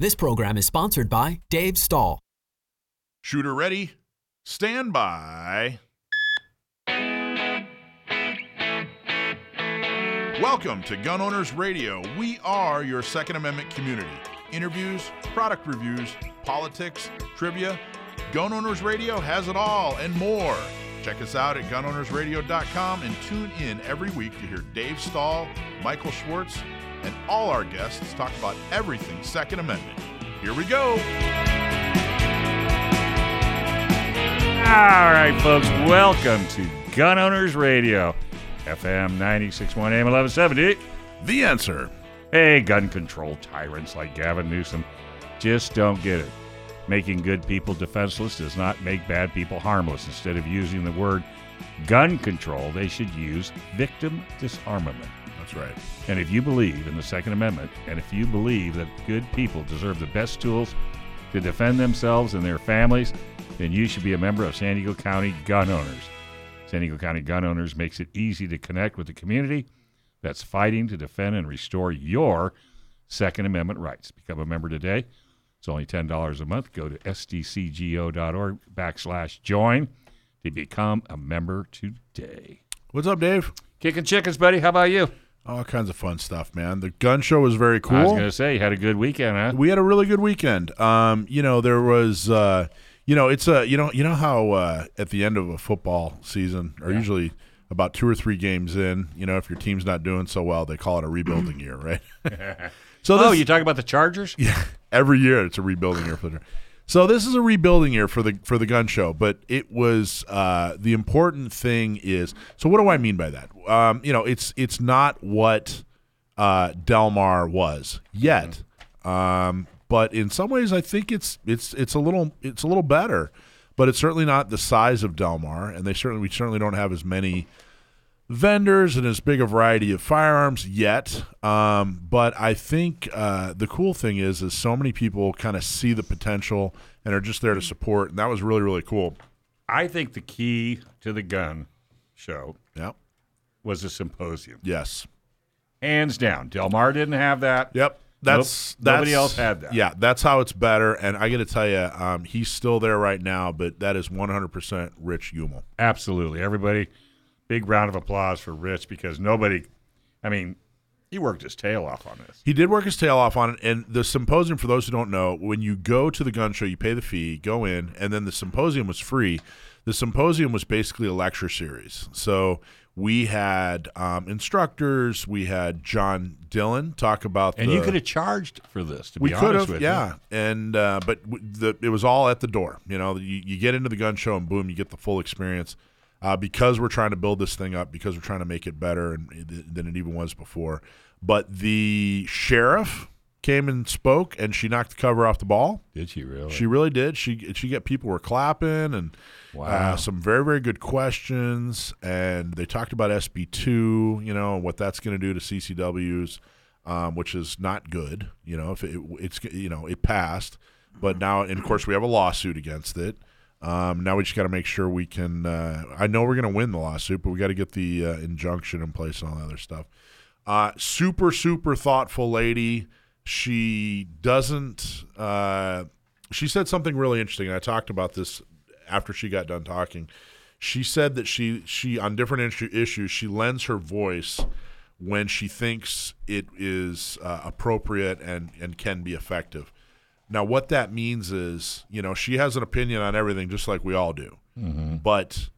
This program is sponsored by Dave Stahl. Shooter ready? Stand by. Welcome to Gun Owners Radio. We are your Second Amendment community. Interviews, product reviews, politics, trivia. Gun Owners Radio has it all and more. Check us out at gunownersradio.com and tune in every week to hear Dave Stahl, Michael Schwartz, and all our guests talk about everything Second Amendment. Here we go. All right, folks, welcome to Gun Owners Radio, FM 961 AM 1170. The answer. Hey, gun control tyrants like Gavin Newsom just don't get it. Making good people defenseless does not make bad people harmless. Instead of using the word gun control, they should use victim disarmament. That's right. And if you believe in the Second Amendment, and if you believe that good people deserve the best tools to defend themselves and their families, then you should be a member of San Diego County Gun Owners. San Diego County Gun Owners makes it easy to connect with the community that's fighting to defend and restore your Second Amendment rights. Become a member today. It's only $10 a month. Go to sdcgo.org backslash join to become a member today. What's up, Dave? Kicking chickens, buddy. How about you? All kinds of fun stuff, man. The gun show was very cool. I was going to say, you had a good weekend, huh? we had a really good weekend. Um, you know, there was, uh, you know, it's a, you know, you know how uh, at the end of a football season, or usually about two or three games in, you know, if your team's not doing so well, they call it a rebuilding year, right? so oh, you talk about the Chargers? yeah, every year it's a rebuilding year for the. So this is a rebuilding year for the for the gun show, but it was uh, the important thing is. So what do I mean by that? Um, you know, it's it's not what uh, Del Mar was yet, um, but in some ways I think it's it's it's a little it's a little better, but it's certainly not the size of Del Mar, and they certainly we certainly don't have as many vendors and as big a variety of firearms yet. Um, but I think uh, the cool thing is, is so many people kind of see the potential and are just there to support, and that was really really cool. I think the key to the gun show Yep. was a symposium. Yes. Hands down. Del Mar didn't have that. Yep. That's Nope. Nobody else had that. Yeah, that's how it's better. And I got to tell you, um, he's still there right now, but that is 100% Rich Hummel. Absolutely. Everybody, big round of applause for Rich because nobody, I mean, he worked his tail off on this. He did work his tail off on it. And the symposium, for those who don't know, when you go to the gun show, you pay the fee, go in, and then the symposium was free. The symposium was basically a lecture series. So we had um, instructors, we had John Dillon talk about And the, you could have charged for this, to we be could honest have, with yeah. And uh, but w- the, it was all at the door. You know, you, you get into the gun show and boom, you get the full experience. Uh, because we're trying to build this thing up, because we're trying to make it better and, than it even was before. But the sheriff came and spoke, and she knocked the cover off the ball. Did she really? She really did. She she got people were clapping and Wow. uh, some very very good questions. And they talked about SB two, you know, and what that's going to do to CCWs, um, which is not good. You know, if it, it's you know it passed, but now and of course we have a lawsuit against it. Um, now we just got to make sure we can. Uh, I know we're going to win the lawsuit, but we got to get the uh, injunction in place and all that other stuff. Uh, super, super thoughtful lady. She doesn't. Uh, she said something really interesting. I talked about this after she got done talking. She said that she she on different issue, issues she lends her voice when she thinks it is uh, appropriate and and can be effective. Now, what that means is, you know, she has an opinion on everything, just like we all do. But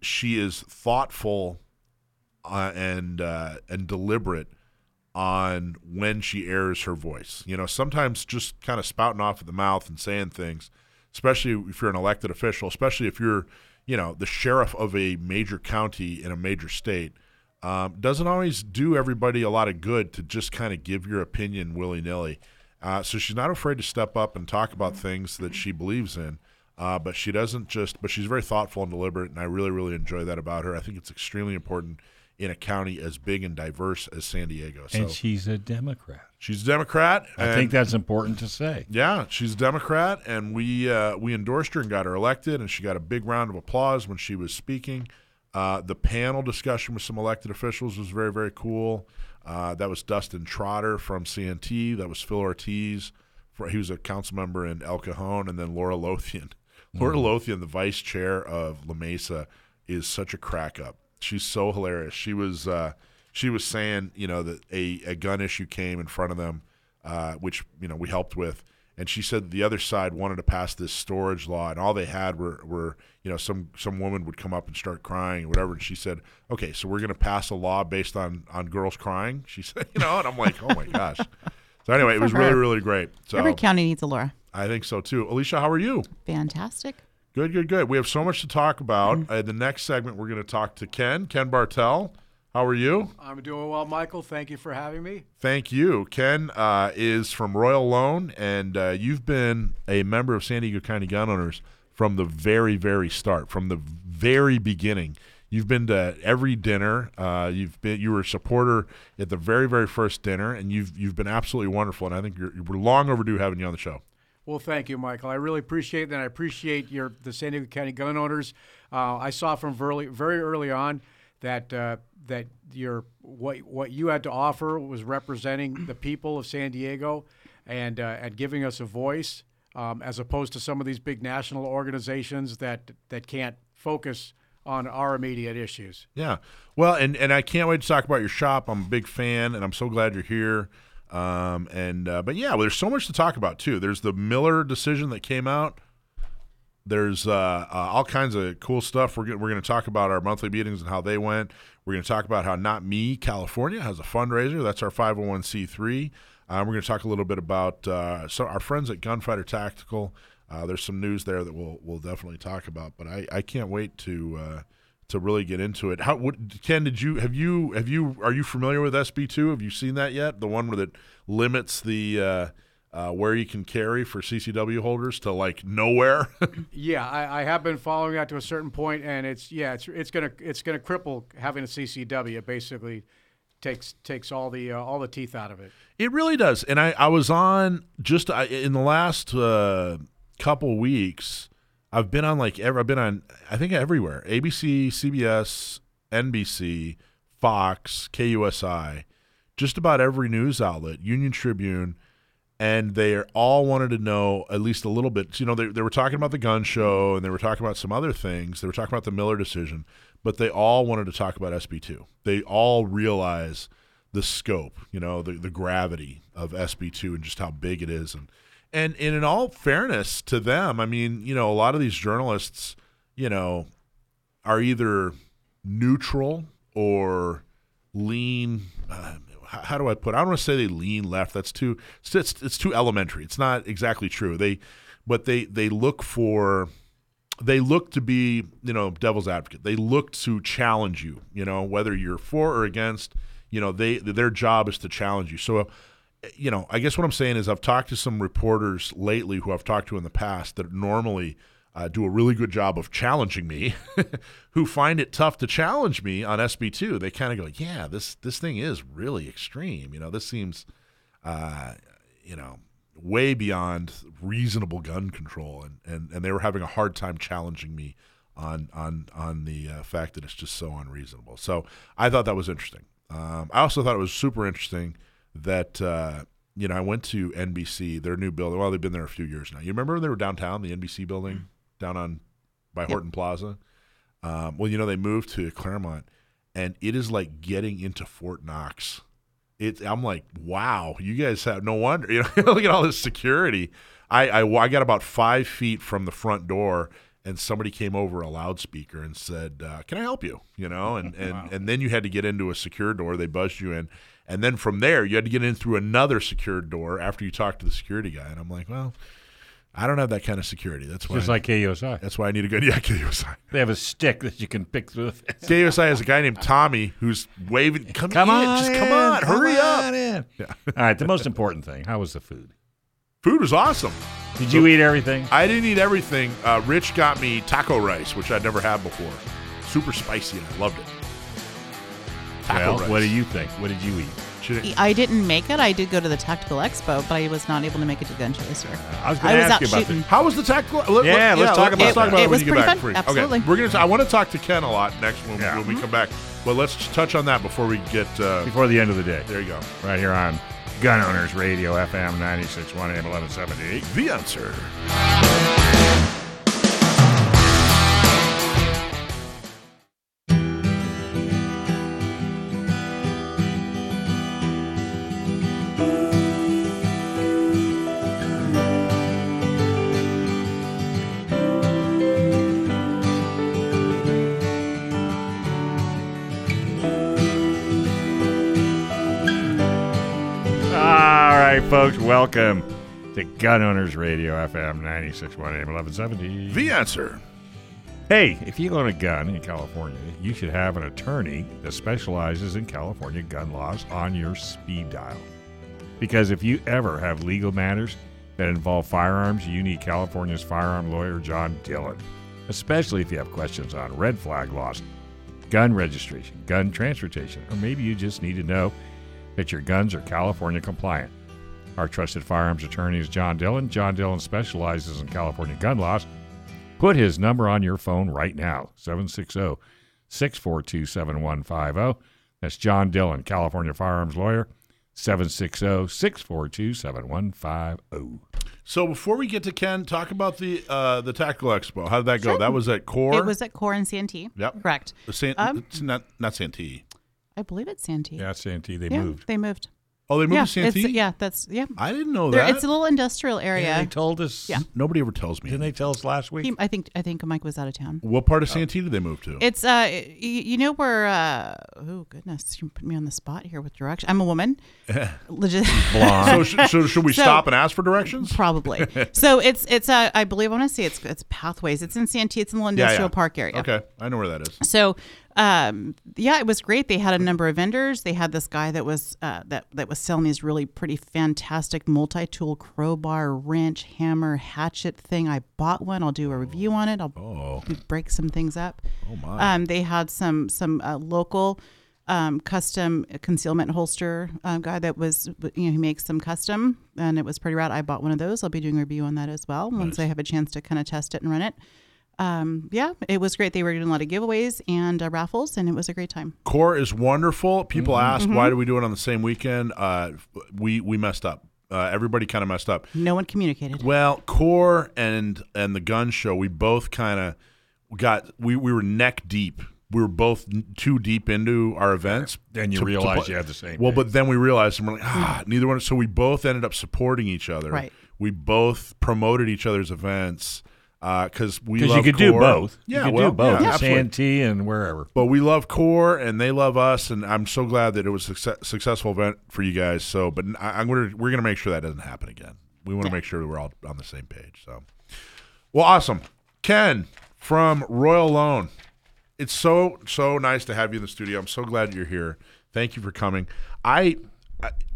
she is thoughtful uh, and uh, and deliberate on when she airs her voice. You know, sometimes just kind of spouting off at the mouth and saying things, especially if you're an elected official, especially if you're, you know, the sheriff of a major county in a major state, um, doesn't always do everybody a lot of good to just kind of give your opinion willy nilly. Uh, so she's not afraid to step up and talk about things that she believes in. Uh, but she doesn't just, but she's very thoughtful and deliberate, and I really, really enjoy that about her. I think it's extremely important in a county as big and diverse as San Diego. So and she's a Democrat. she's a Democrat. I think that's important to say. yeah, she's a Democrat, and we uh, we endorsed her and got her elected, and she got a big round of applause when she was speaking. Uh, the panel discussion with some elected officials was very very cool. Uh, that was Dustin Trotter from Santee. That was Phil Ortiz For, he was a council member in El Cajon, and then Laura Lothian. Laura Lothian, the vice chair of La Mesa, is such a crack up. She's so hilarious. She was uh, she was saying, you know, that a, a gun issue came in front of them, uh, which you know we helped with, and she said the other side wanted to pass this storage law, and all they had were, were you know some some woman would come up and start crying or whatever, and she said, okay, so we're going to pass a law based on on girls crying. She said, you know, and I'm like, oh my gosh. So anyway, it was really really great. So Every county needs a Laura. I think so too. Alisha, how are you? Fantastic. Good, good, good. We have so much to talk about. Uh, the next segment, we're going to talk to Ken, Ken Bartel. How are you? I'm doing well, Michael. Thank you for having me. Thank you. Ken uh, is from Royal Loan, and uh, you've been a member of San Diego County Gun Owners from the very, very start, from the very beginning. You've been to every dinner. Uh, you've been you were a supporter at the very, very first dinner, and you've you've been absolutely wonderful. And I think you're, we're long overdue having you on the show. Well, thank you, Michael. I really appreciate that. I appreciate your the San Diego County gun owners. Uh, I saw from very, very early on that uh, that your what what you had to offer was representing the people of San Diego and uh, and giving us a voice, um, as opposed to some of these big national organizations that that can't focus on our immediate issues. Yeah. Well, and, and I can't wait to talk about your shop. I'm a big fan, and I'm so glad you're here. Um, and uh, but yeah, well, there's so much to talk about too. There's the Miller decision that came out. There's uh, uh, all kinds of cool stuff. We're gonna, we're going to talk about our monthly meetings and how they went. We're going to talk about how Not Me California has a fundraiser. That's our 501c3. Uh, we're going to talk a little bit about uh, so our friends at Gunfighter Tactical. Uh, there's some news there that we'll we'll definitely talk about. But I, I can't wait to uh, to really get into it. How what, Ken did you have you have you are you familiar with SB two? Have you seen that yet? The one that limits the uh, where you can carry for CCW holders to like nowhere. Yeah, I, I have been following that to a certain point, and it's yeah, it's it's gonna it's gonna cripple having a CCW. It basically takes takes all the uh, all the teeth out of it. It really does. And I, I was on just I, in the last uh, couple weeks. I've been on like every, I've been on I think everywhere ABC, CBS, NBC, Fox, KUSI, just about every news outlet, Union Tribune, and they all wanted to know at least a little bit. You know, they, they were talking about the gun show and they were talking about some other things. They were talking about the Miller decision, but they all wanted to talk about SB2. They all realize the scope, you know, the, the gravity of SB2 and just how big it is. And, and, and in all fairness to them, I mean, you know, a lot of these journalists, you know, are either neutral or lean. Uh, how, do I put? It? I don't want to say they lean left. That's too. It's it's too elementary. It's not exactly true. They, but they they look for. They look to be, you know, devil's advocate. They look to challenge you. You know, whether you're for or against. You know, they their job is to challenge you. So, you know, I guess what I'm saying is I've talked to some reporters lately who I've talked to in the past that normally uh, do a really good job of challenging me, who find it tough to challenge me on SB2. They kind of go, "Yeah, this this thing is really extreme. You know, this seems, uh, you know, way beyond reasonable gun control." And, and and they were having a hard time challenging me on on on the uh, fact that it's just so unreasonable. So I thought that was interesting. Um, I also thought it was super interesting that uh, you know I went to NBC, their new building. Well, they've been there a few years now. You remember when they were downtown, the NBC building down on by Yep. Horton Plaza? Um, well, you know they moved to Claremont, and it is like getting into Fort Knox. It, I'm like, wow, you guys have no wonder. You know, look at all this security. I, I I got about five feet from the front door, and somebody came over a loudspeaker and said, uh, "Can I help you?" You know, and and and then you had to get into a secure door. They buzzed you in, and then from there you had to get in through another secured door after you talked to the security guy. And I'm like, well, I don't have that kind of security. That's why. Just like KUSI. that's why I need a good yeah, KUSI. They have a stick that you can pick through. the- KUSI has a guy named Tommy who's waving. Come, Come in, on, just come in, on, hurry up. in. Yeah. All right, the most important thing. How was the food? Food was awesome. Did you eat everything? I didn't eat everything. Uh, Rich got me taco rice, which I'd never had before. Super spicy, and I loved it. Taco well, rice. what do you think? What did you eat? Should- I didn't make it. I did go to the Tactical Expo, but I was not able to make it to Gun Chaser. I was I going to was ask out you about shooting. the. How was the tactical? let- let- Yeah, let's talk about let's talk about It when was you get pretty back. fun. Free. Absolutely. Okay, we're gonna. I want to talk to Ken a lot next when, Yeah. when we come back. But let's touch on that before we get. Uh, Before the end of the day, there you go. right here on Gun Owners Radio, FM 96.1 AM 1170. The answer. Welcome to Gun Owners Radio, FM 96.1 AM 1170. The answer. Hey, if you own a gun in California, you should have an attorney that specializes in California gun laws on your speed dial. Because if you ever have legal matters that involve firearms, you need California's firearm lawyer, John Dillon. Especially if you have questions on red flag laws, gun registration, gun transportation, or maybe you just need to know that your guns are California compliant. Our trusted firearms attorney is John Dillon. John Dillon specializes in California gun laws. Put his number on your phone right now 760 642 7150. That's John Dillon, California firearms lawyer. 760 642 7150. So before we get to Ken, talk about the uh, the tactical expo. How did that go? Sure. That was at Kore. It was at Kore and Santee. Yep. Correct. San- Um, it's not not Santee. I believe it's Santee. Yeah, Santee, they Yeah, moved. They moved. Oh, they moved yeah, to Santee. It's, yeah, that's yeah. I didn't know There- that. It's a little industrial area. Yeah, they told us. Yeah. Nobody ever tells me. Didn't they tell us last week? He- I think I think Mike was out of town. What part of Santee did they move to? It's uh, y- you know where uh, oh goodness, you put me on the spot here with direction. I'm a woman, legit. so, sh- so should we So- stop and ask for directions? Probably. so it's it's uh, I believe I want to say it's it's pathways. It's in Santee. It's in the little Yeah, industrial yeah. park area. Okay, I know where that is. So, um, yeah, it was great. They had a number of vendors. They had this guy that was uh, that that was selling these really pretty fantastic multi-tool crowbar, wrench, hammer, hatchet thing. I bought one. I'll do a review on it. I'll Oh, break some things up. oh my. Um, they had some some uh, local um, custom concealment holster uh, guy that was you know he makes some custom and it was pretty rad. I bought one of those. I'll be doing a review on that as well once I have a chance to kind of test it and run it. Um, yeah, it was great. They were doing a lot of giveaways and uh, raffles, and it was a great time. Kore is wonderful. People Mm-hmm. ask why do we do it on the same weekend? Uh, we we messed up. Uh, everybody kind of messed up. No one communicated. Well, Kore and and the gun show, we both kind of got we we were neck deep. We were both n- too deep into our events. Then you to- to realize put- you had the same Well, day. but then we realized and we're like, ah, neither one. So we both ended up supporting each other. Right. We both promoted each other's events Uh, because we Because love you could do both. Yeah, you could well, do both. yeah. Santee and wherever. But we love Kore and they love us, and I'm so glad that it was a success, successful event for you guys. So, but I, I'm gonna we're gonna make sure that doesn't happen again. We want to make sure we're all on the same page. So, well, awesome, Ken from Royal Loan. It's so so nice to have you in the studio. I'm so glad you're here. Thank you for coming. I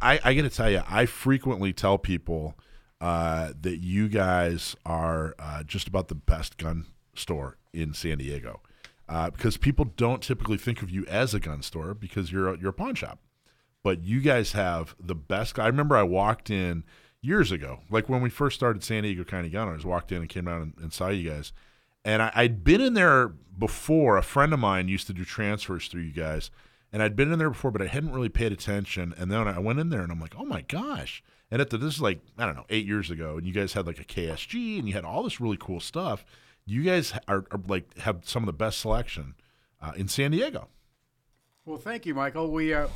I, I got to tell you, I frequently tell people uh, that you guys are uh, just about the best gun store in San Diego uh, because people don't typically think of you as a gun store because you're a, you're a pawn shop, but you guys have the best. I remember I walked in years ago, like when we first started San Diego County Gun. Walked in and came out and, and saw you guys, and I, I'd been in there before. A friend of mine used to do transfers through you guys, and I'd been in there before, but I hadn't really paid attention. And then I went in there, and I'm like, oh my gosh! And at the, this is like I don't know eight years ago, and you guys had like a KSG, and you had all this really cool stuff. You guys are, are like have some of the best selection uh, in San Diego. Well, thank you, Michael. We uh,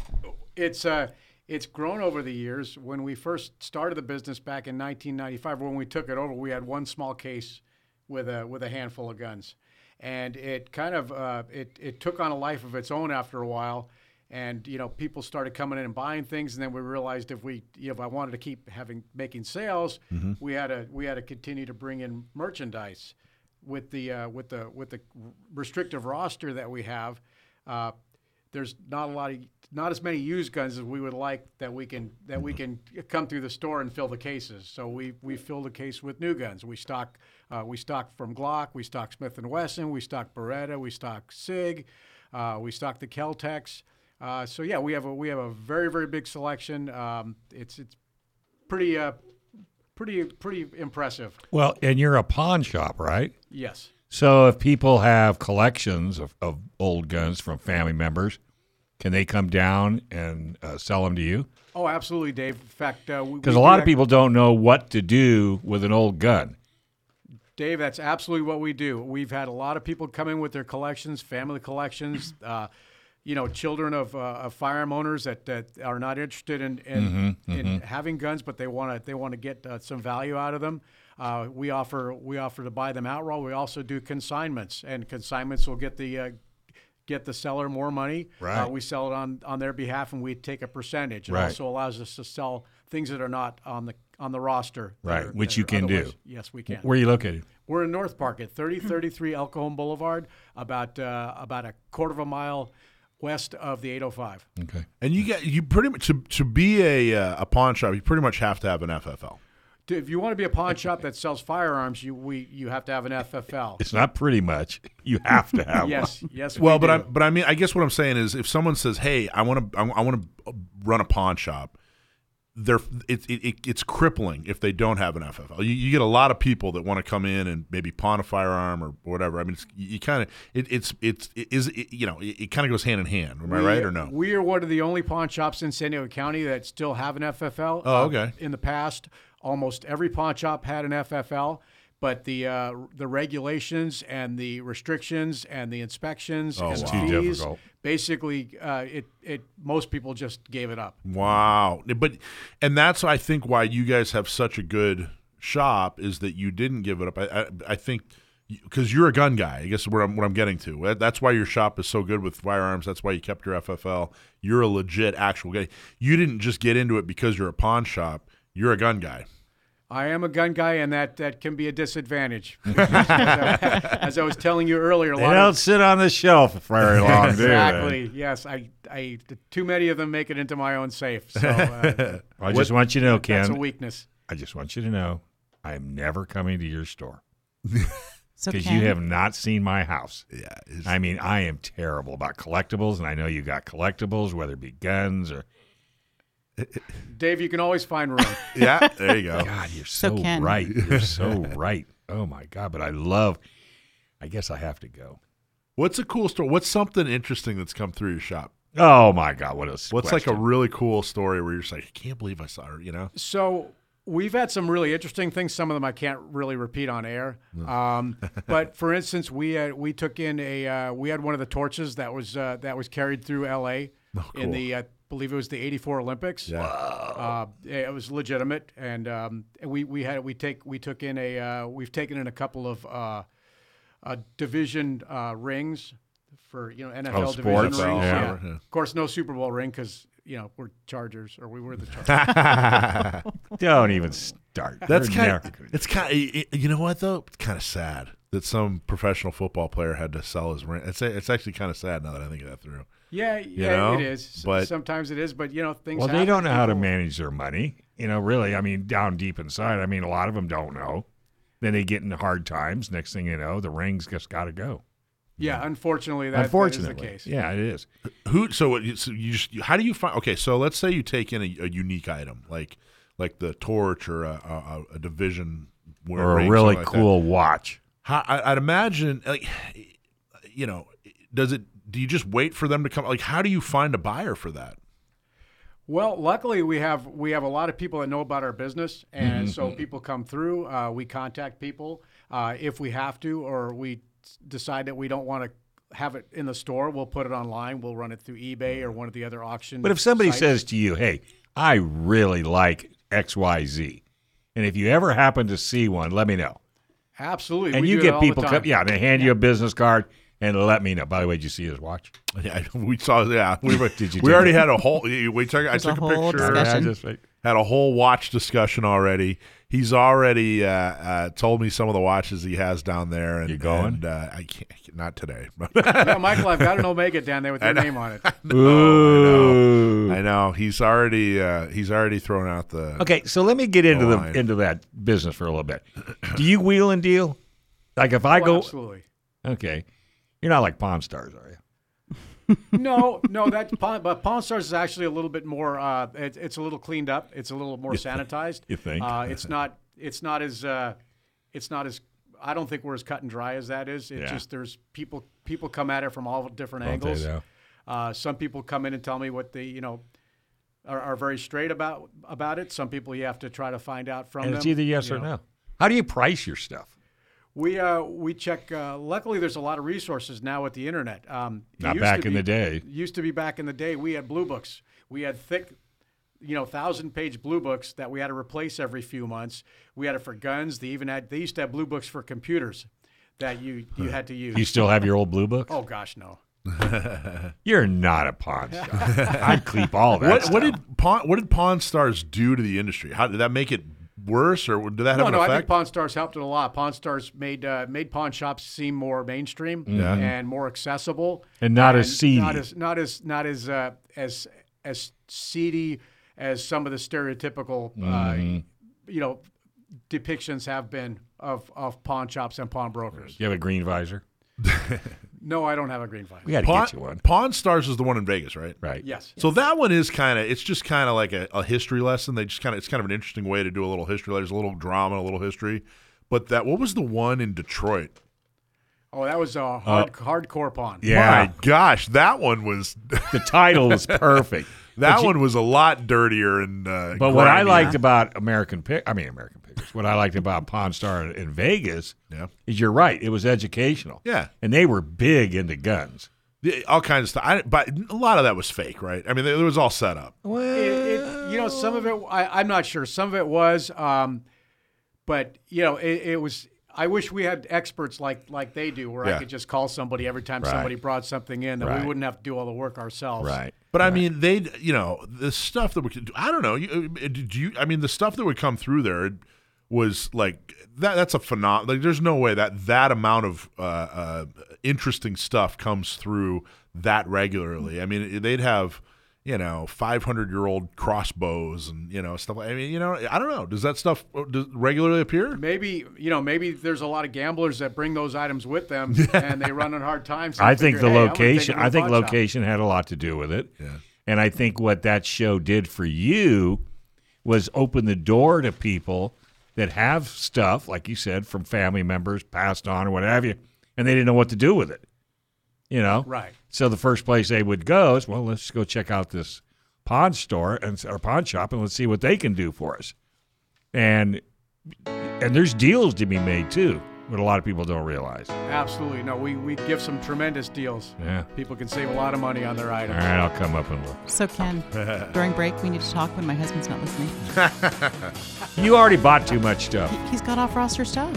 it's uh, it's grown over the years. When we first started the business back in 1995, when we took it over, we had one small case with a with a handful of guns, and it kind of uh, it it took on a life of its own after a while. And you know, people started coming in and buying things, and then we realized if we, you know, if I wanted to keep having making sales, we had to we had to continue to bring in merchandise with the uh, with the with the restrictive roster that we have. Uh, there's not a lot of not as many used guns as we would like that we can that we can come through the store and fill the cases. So we we fill the case with new guns. We stock uh, we stock from Glock, we stock Smith and Wesson, we stock Beretta, we stock Sig, uh, we stock the Kel-Tecs. Uh, so yeah, we have a we have a very very big selection. Um, it's it's pretty uh, pretty pretty impressive. Well, and you're a pawn shop, right? Yes. So if people have collections of, of old guns from family members, can they come down and uh, sell them to you? Oh, absolutely, Dave. In fact, uh, Because we a lot of people don't know what to do with an old gun. Dave, that's absolutely what we do. We've had a lot of people come in with their collections, family collections, uh, you know, children of, uh, of firearm owners that, that are not interested in in, in having guns, but they want to they want to get uh, some value out of them. Uh, we offer we offer to buy them outright. We also do consignments, and consignments will get the uh, get the seller more money. Right. Uh, we sell it on on their behalf, and we take a percentage. It Right. also allows us to sell things that are not on the on the roster. Right, are- which you can do. Yes, we can. Where are you located? We're in North Park at 3033 El Cajon Boulevard, about uh, about a quarter of a mile west of the 805. Okay. And you get you pretty much to to be a uh, a pawn shop. You pretty much have to have an FFL. If you want to be a pawn shop that sells firearms, you we you have to have an FFL. It's not pretty much. You have to have Yes, yes. Well, we but do. I but I mean I guess what I'm saying is if someone says, "Hey, I want to I want to run a pawn shop," they're it, it, it it's crippling if they don't have an FFL. You, you get a lot of people that want to come in and maybe pawn a firearm or whatever. I mean, it's, you kind of it, it's it's it is it, you know it, kind of goes hand in hand. Am I right or no? We are one of the only pawn shops in San Diego County that still have an FFL. Oh, Uh, okay. in the past, almost every pawn shop had an FFL, but the uh, the regulations and the restrictions and the inspections Oh, and wow. the Too fees, difficult. basically, uh, it it most people just gave it up. Wow. But and that's I think why you guys have such a good shop is that you didn't give it up. I I, I think because you're a gun guy. I guess what I'm what I'm getting to. That's why your shop is so good with firearms. That's why you kept your FFL. You're a legit actual guy. You didn't just get into it because you're a pawn shop. You're a gun guy. I am a gun guy, and that, that can be a disadvantage. as, I, was telling you earlier, a They lot don't of sit on the shelf very long, do they? exactly. Yes, I, I too many of them make it into my own safe. So uh, I just want you to know, Ken, that's a Ken. weakness. I just want you to know, I am never coming to your store because Ken, you have not seen my house. Yeah. I mean, I am terrible about collectibles, and I know you got collectibles, whether it be guns or. Dave, you can always find room. yeah. There you go. God, you're So so, right. You're so right. Oh my God! But I love. I guess I have to go. What's a cool story? What's something interesting that's come through your shop? Oh my God! What a What's like a really cool story where you're just like, I can't believe I saw her. You know? So we've had some really interesting things. Some of them I can't really repeat on air. Um, but for instance, we had, we took in a uh, we had one of the torches that was uh, that was carried through L.A. in the I believe it was the '84 Olympics. Yeah. Uh, it was legitimate, and um, and we we had we take we took in a uh, we've taken in a couple of uh, uh, division uh, rings for you know NFL division sports, rings. yeah. Yeah. Of course, no Super Bowl ring because you know we're Chargers or we were the Chargers. Don't even start. That's kind of it's kind of you know what though it's kind of sad that some professional football player had to sell his ring. It's it's actually kind of sad now that I think of that through. Yeah, yeah, know? it is. But- sometimes it is, but you know things. Well, they don't know how to manage their money. You know, really. I mean, down deep inside. I mean, a lot of them don't know. Then they get into hard times. Next thing you know, the rings just got to go. Yeah, unfortunately, that, Unfortunately, that is the case. yeah, it is. Who? So, what so you just how do you find? Okay, so let's say you take in a, a unique item like like the torch or a, a, a division Or a really something like that. cool watch. How, I, I'd imagine like you know does it? Do you just wait for them to come? Like, how do you find a buyer for that? Well, luckily we have we have a lot of people that know about our business, and Mm-hmm. so people come through. Uh, we contact people uh, if we have to, or we decide that we don't want to have it in the store. We'll put it online. We'll run it through eBay or one of the other auctions. But if somebody sites. says to you, "Hey, I really like X, Y, Z," and if you ever happen to see one, let me know. absolutely, And we you get people, come, yeah, they hand you a business card and let me know. By the way, did you see his watch? Yeah, we saw. Yeah, we were, Did you we already it? had a whole. We took. I There's a took a, picture. discussion. Yeah, just like- Had a whole watch discussion already. He's already uh, uh, told me some of the watches he has down there. And, You going? And, uh, I can't. Not today. yeah, Michael, I've got an Omega down there with your name on it. Ooh. I know he's already. Uh, he's already thrown out the. Okay, so let me get into the line. into that business for a little bit. Do you wheel and deal? Like if I Oh, go, absolutely. okay, you're not like Pawn Stars, are you? No, no, that Pawn, but Pawn Stars is actually a little bit more. Uh, it, it's a little cleaned up. It's a little more sanitized. you think? Uh, it's not. It's not as. Uh, it's not as. I don't think we're as cut and dry as that is. It's Yeah. just there's people. People come at it from all different they, angles. Uh, some people come in and tell me what they, you know, are, are very straight about about it. Some people you have to try to find out from And them. it's either yes or know. no. How do you price your stuff? We uh, we check. Uh, luckily, there's a lot of resources now with the internet. Um, Not back to in the day. Used to be back in the day. We had blue books. We had thick, you know, thousand page blue books that we had to replace every few months. We had it for guns. They even had. They used to have blue books for computers that you you had to use. You still have your old blue book? oh gosh, no. You're not a pawn shop. I'd keep all that. What, stuff. what did Pawn, what did Pawn Stars do to the industry? How did that make it worse, or did that have No, an no, no. I think? Pawn Stars helped it a lot. Pawn Stars made uh, made pawn shops seem more mainstream Yeah. and more accessible, And not as seedy. Not as not as not as uh, as as seedy as some of the stereotypical, Mm-hmm. uh, you know, depictions have been of of pawn shops and pawnbrokers. you have a green visor? No, I don't have a green vine. We got to Pawn, get you one. Pawn Stars is the one in Vegas, right? Right. Yes. So that one is kind of it's just kind of like a, a history lesson. They just kind of it's kind of an interesting way to do a little history. There's a little drama, a little history. But that what was the one in Detroit? Oh, that was a hard, hardcore pawn. Yeah. My gosh, that one was The title is perfect. that But you- one was a lot dirtier and. Uh, But what I liked about American Pick, I mean American Pickers, what I liked about Pawn Star in Vegas yeah, is you're right. It was educational. yeah, And they were big into guns. Yeah, all kinds of stuff. I, but a lot of that was fake, right? I mean, it was all set up. It, it, you know, some of it, I, I'm not sure. Some of it was, um, but you know, it, it was. I wish we had experts like like they do, where Yeah. I could just call somebody every time Right. somebody brought something in, that Right. we wouldn't have to do all the work ourselves. Right. But I mean, they, you know, the stuff that we could. Do I don't know. You, uh, did you? I mean, the stuff that would come through there was like that. That's a phenom. Like, there's no way that that amount of uh, uh, interesting stuff comes through that regularly. I mean, they'd have. You know, five hundred year old crossbows and you know stuff. Like, I mean, you know, I don't know. Does that stuff uh, does regularly appear? Maybe you know, maybe there's a lot of gamblers that bring those items with them, and they run on hard times. and I think figure, the "Hey, I'm gonna take location. it I think pawn shop." location had a lot to do with it. Yeah. And I think what that show did for you was open the door to people that have stuff, like you said, from family members passed on or what have you, and they didn't know what to do with it. You know, Right. So the first place they would go is, well, let's go check out this pawn store and or pawn shop, and let's see what they can do for us. And and there's deals to be made too, what a lot of people don't realize. Absolutely, no. We we give some tremendous deals. Yeah. People can save a lot of money on their All items. right, I'll come up and look. So Ken, during break we need to talk when my husband's not listening. You already bought too much stuff. He, he's got off roster stuff.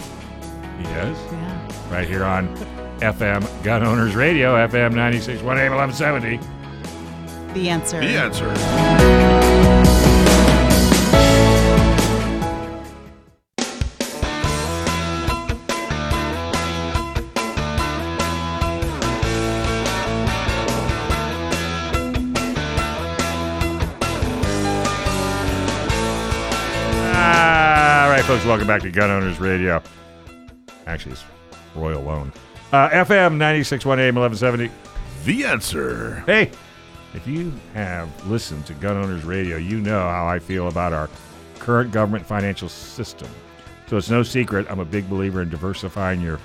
He does. Yeah. right here on FM Gun Owners Radio, FM 96.1 AM 1170. The answer. The answer. Folks, welcome back to Gun Owners Radio. Actually, it's Royal Loan. Uh, FM 96.1 AM 1170. The answer. Hey, if you have listened to Gun Owners Radio, you know how I feel about our current government financial system. So it's no secret I'm a big believer in diversifying your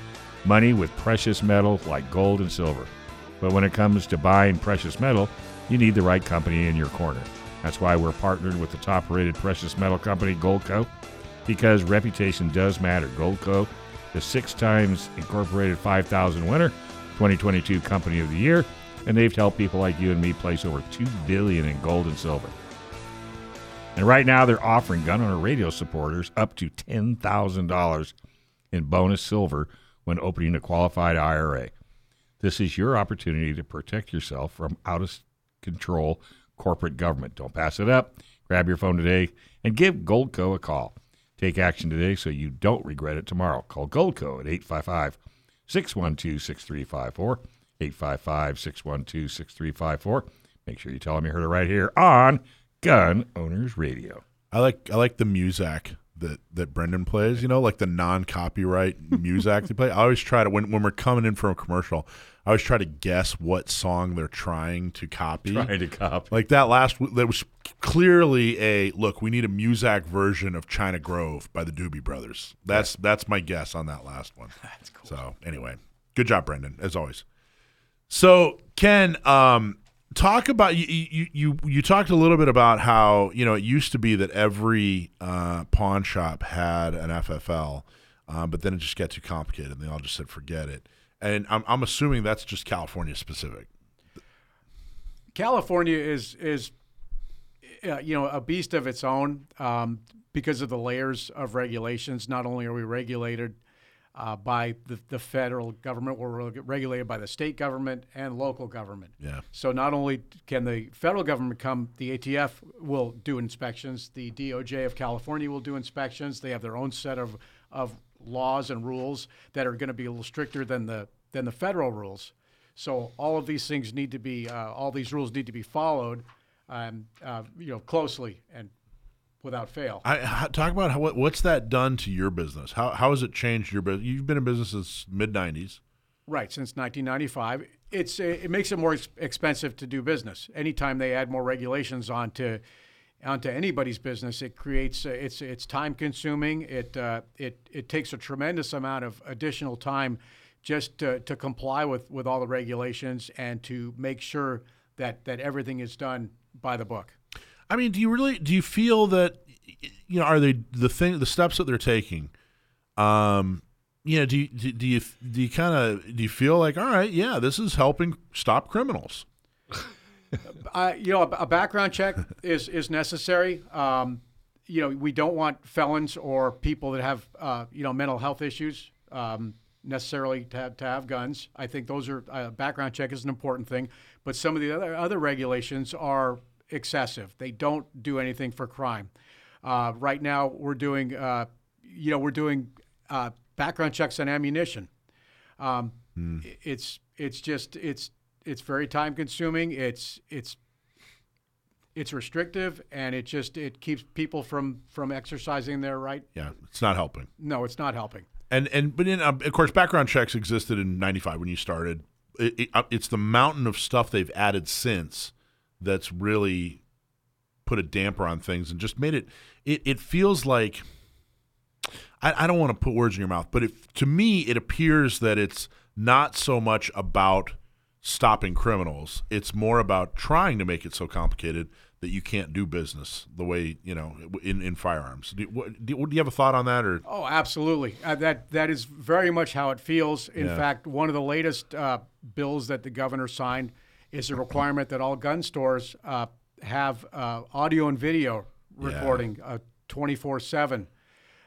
money with precious metal like gold and silver. But when it comes to buying precious metal, you need the right company in your corner. That's why we're partnered with the top rated precious metal company, Goldco, because reputation does matter. Goldco, the six times incorporated 5,000 winner, 2022 Company of the Year, and they've helped people like you and me place over 2 billion in gold and silver. And right now, they're offering Gun Owner Radio supporters up to $10,000 in bonus silver when opening a qualified IRA. This is your opportunity to protect yourself from out of control corporate government. Don't pass it up. Grab your phone today and give Goldco a call. Take action today so you don't regret it tomorrow. Call Goldco at 855 612 6354. 855 612 6354. Make sure you tell them you heard it right here on Gun Owners Radio. I like I like the music that that Brendan plays. You know, like the non-copyright music they play. I always try to when when we're coming in from a commercial, I always try to guess what song they're trying to copy. Trying to copy. Like that last that was clearly a look. We need a Muzak version of China Grove by the Doobie Brothers. That's that's my guess on that last one. That's cool. So anyway, good job, Brendan, as always. So Ken, um, talk about you, you you you talked a little bit about how you know it used to be that every uh, pawn shop had an FFL, um, but then it just got too complicated, and they all just said forget it. And I'm I'm assuming that's just California specific. California is is uh, you know a beast of its own um, because of the layers of regulations. Not only are we regulated uh, by the, the federal government, we're regulated by the state government and local government. Yeah. So not only can the federal government come, the ATF will do inspections. The DOJ of California will do inspections. They have their own set of of laws and rules that are going to be a little stricter than the than the federal rules. So all of these things need to be, uh, all these rules need to be followed, um, uh, you know, closely and without fail. I, talk about how what, what's that done to your business? How how has it changed your business? You've been in business since mid '90s. Right, since 1995, it's uh, it makes it more expensive to do business. Anytime they add more regulations onto onto anybody's business, it creates uh, it's it's time consuming. It uh, it it takes a tremendous amount of additional time just to, to comply with with all the regulations and to make sure that that everything is done by the book. I mean, do you really do you feel that you know are they the thing the steps that they're taking? Um, you know, do you do, do you do you kind of do you feel like all right, yeah, this is helping stop criminals? Uh, you know, a, a background check is is necessary. Um, you know, we don't want felons or people that have uh, you know mental health issues um, necessarily to have, to have guns. I think those are uh, background check is an important thing, but some of the other other regulations are excessive. They don't do anything for crime. Uh, right now, we're doing uh, you know we're doing uh, background checks on ammunition. Um, i- It's it's just it's it's very time consuming. It's it's it's restrictive, and it just it keeps people from from exercising their right. Yeah, it's not helping. No, it's not helping. And and but in of course, background checks existed in '95 when you started. It, it, uh, it's the mountain of stuff they've added since that's really put a damper on things and just made it. It, it feels like I, I don't want to put words in your mouth, but it, to me, it appears that it's not so much about stopping criminals. It's more about trying to make it so complicated that you can't do business the way you know in, in firearms. Do, what, do, do you have a thought on that, or Oh, absolutely. Uh, that that is very much how it feels. In Yeah. fact, one of the latest uh, bills that the governor signed is a requirement that all gun stores uh, have uh, audio and video recording twenty four seven,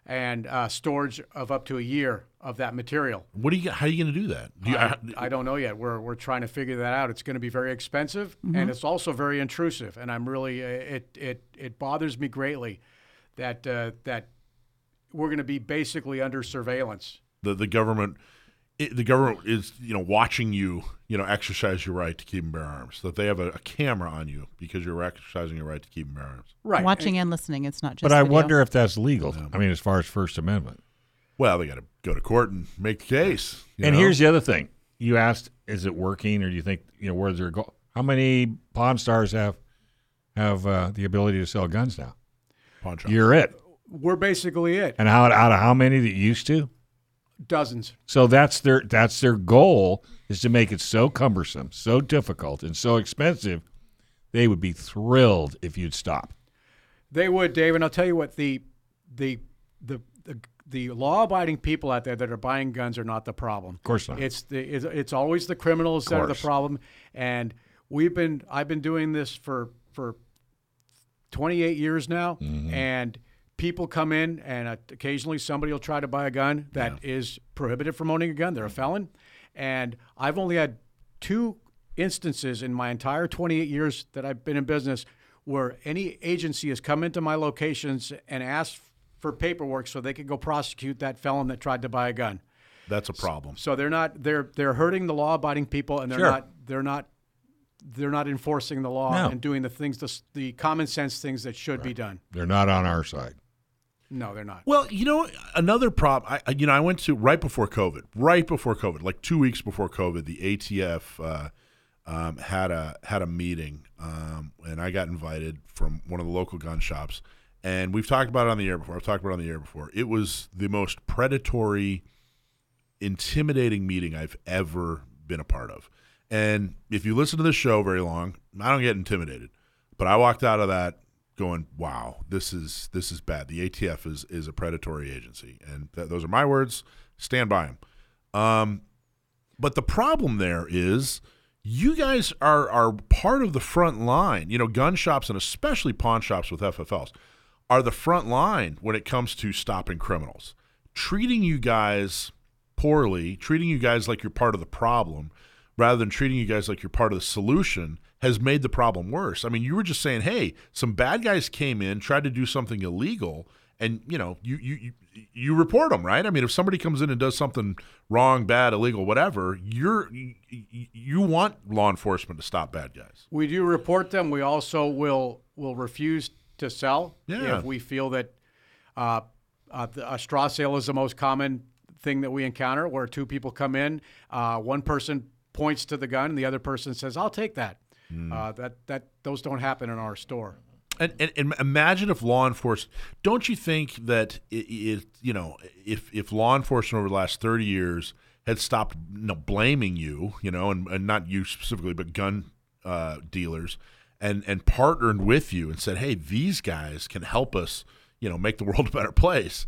and uh, storage of up to a year of that material. what do you? How are you going to do that? Do you, I, I don't know yet. We're, we're trying to figure that out. It's going to be very expensive and it's also very intrusive. And I'm really uh, it it it bothers me greatly that uh, that we're going to be basically under surveillance. the the government it, the government is you know watching you you know exercise your right to keep and bear arms that they have a, a camera on you because you're exercising your right to keep and bear arms Right. Watching and listening. It's not just. But I video. wonder if that's legal. I mean, as far as First Amendment. well they got to go to court and make the case you And know? here's the other thing: you asked, "Is it working?" Or do you think you know where they're go? How many pawn stars have have uh, the ability to sell guns now? pawn shop. You're it. We're basically it. And how out of how many that used to? Dozens. So that's their that's their goal is to make it so cumbersome, so difficult, and so expensive. They would be thrilled if you'd stop. They would, Dave, and I'll tell you what the the the the, the law-abiding people out there that are buying guns are not the problem. Of course not. It's the it's, it's always the criminals that are the problem. And we've been I've been doing this for for 28 years now, Mm-hmm. and people come in and uh, occasionally somebody will try to buy a gun that is prohibited from owning a gun. They're a felon, and I've only had two instances in my entire 28 years that I've been in business where any agency has come into my locations and asked for paperwork so they could go prosecute that felon that tried to buy a gun. that's a problem So they're not they're they're hurting the law-abiding people, and they're Sure. not they're not they're not enforcing the law No. and doing the things the, the common sense things that should be done. They're not on our side. No, they're not. well you know another I I- you know I went to right before COVID right before COVID like two weeks before COVID the ATF uh, um, had a had a meeting um, and I got invited from one of the local gun shops and we've talked about it on the air before I've talked about it on the air before it was the most predatory intimidating meeting I've ever been a part of. And if you listen to this show very long, I don't get intimidated. But I walked out of that going, "Wow, this is this is bad. The ATF is is a predatory agency." And th- those are my words. Stand by them. Um, but the problem there is you guys are are part of the front line. You know, gun shops and especially pawn shops with FFLs are the front line when it comes to stopping criminals. Treating you guys poorly, treating you guys like you're part of the problem rather than treating you guys like you're part of the solution has made the problem worse. I mean, you were just saying, "Hey, some bad guys came in, tried to do something illegal." And you know, you you you, you report them, right? I mean, if somebody comes in and does something wrong, bad, illegal, whatever, you're you, you want law enforcement to stop bad guys. We do report them. We also will will refuse to sell Yeah. if we feel that uh, uh, the, a straw sale is the most common thing that we encounter, where two people come in, uh, one person points to the gun, and the other person says, "I'll take that." Uh, that that those don't happen in our store. And, and, and imagine if law enforcement. Don't you think that it, it, you know if if law enforcement over the last thirty years had stopped you know, blaming you, you know, and, and not you specifically, but gun uh, dealers, and and partnered with you and said, hey, these guys can help us, you know, make the world a better place.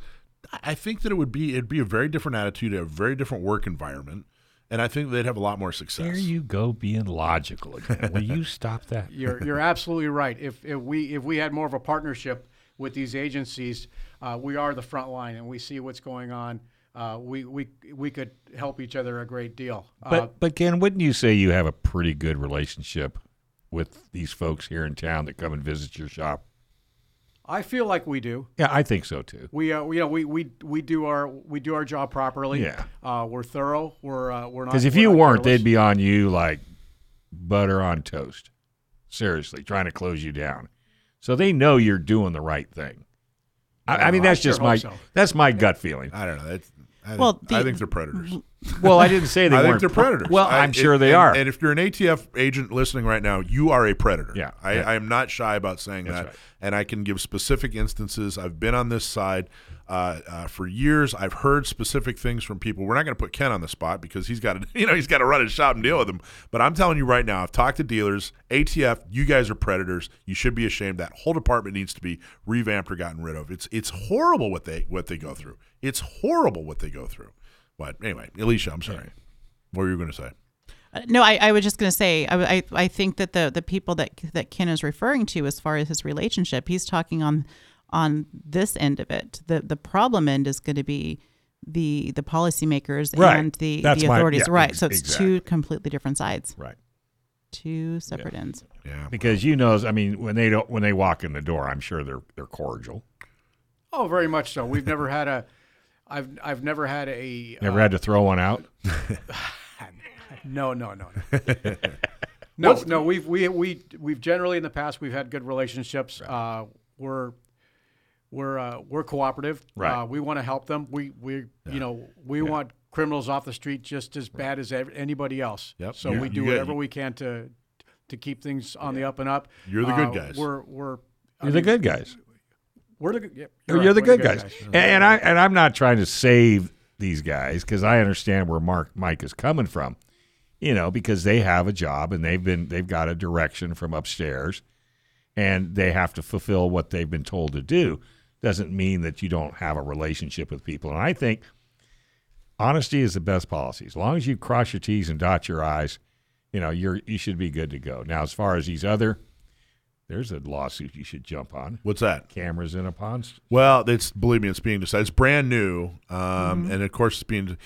I- I think that it would be it'd be a very different attitude, a very different work environment, and I think they'd have a lot more success. There you go, being logical again. Will you stop that? You're you're absolutely right. If if we if we had more of a partnership with these agencies, uh, we are the front line and we see what's going on. Uh, we we we could help each other a great deal. But uh, but Ken, wouldn't you say you have a pretty good relationship with these folks here in town that come and visit your shop? I feel like we do. Yeah, I think so too. We uh, we, you know we, we we do our we do our job properly. Yeah. Uh, we're thorough. We're uh, we're not. Because if we're you weren't, careless. they'd be on you like butter on toast. Seriously, trying to close you down. So they know you're doing the right thing. I, I mean, I that's sure just my so. that's my gut feeling. I don't know. That's, I, think, Well, I think they're predators. Well, I didn't say they I think weren't. they're predators. Well, I- I'm sure and- they and- are. And if you're an ATF agent listening right now, you are a predator. Yeah, I, yeah. I am not shy about saying that. right. And I can give specific instances. I've been on this side uh, uh, for years. I've heard specific things from people. We're not going to put Ken on the spot because he's got to, you know, he's got to run his shop and deal with them. But I'm telling you right now, I've talked to dealers. ATF, you guys are predators. You should be ashamed. That whole department needs to be revamped or gotten rid of. It's it's horrible what they what they go through. It's horrible what they go through. But anyway, Alisha, I'm sorry. What were you going to say? Uh, No, I, I was just going to say, I, I, I think that the, the people that that Ken is referring to, as far as his relationship, he's talking on on this end of it. The the problem end is going to be the the policymakers Right. and the, That's the my- authorities. yeah, right. ex- so it's exactly. two completely different sides, right. two separate ends. Yeah. Because you know, I mean, when they don't, when they walk in the door, I'm sure they're they're cordial. Oh, very much so. We've never had a. I've I've never had a. Never uh, had to throw one out. No, no, no, no. no, no. We've we we we've generally in the past we've had good relationships. Uh, we're we're uh, we're cooperative. Right. Uh, we want to help them. We we you know we want criminals off the street just as bad as anybody else. Yep. So You- we do get- whatever we can to to keep things on the up and up. You're the good Uh, guys. We're we're I You're the good guys. We're the good. Yeah, You're, right, the we're good guys. And, and I and I'm not trying to save these guys because I understand where Mark Mike is coming from. You know, because they have a job and they've been they've got a direction from upstairs, and they have to fulfill what they've been told to do. Doesn't mean that you don't have a relationship with people. And I think honesty is the best policy. As long as you cross your T's and dot your I's, you know you're you should be good to go. Now, as far as these other, there's a lawsuit you should jump on. What's that? Cameras in a pond. Well, it's believe me, it's being decided. It's brand new, um, and of course, it's being.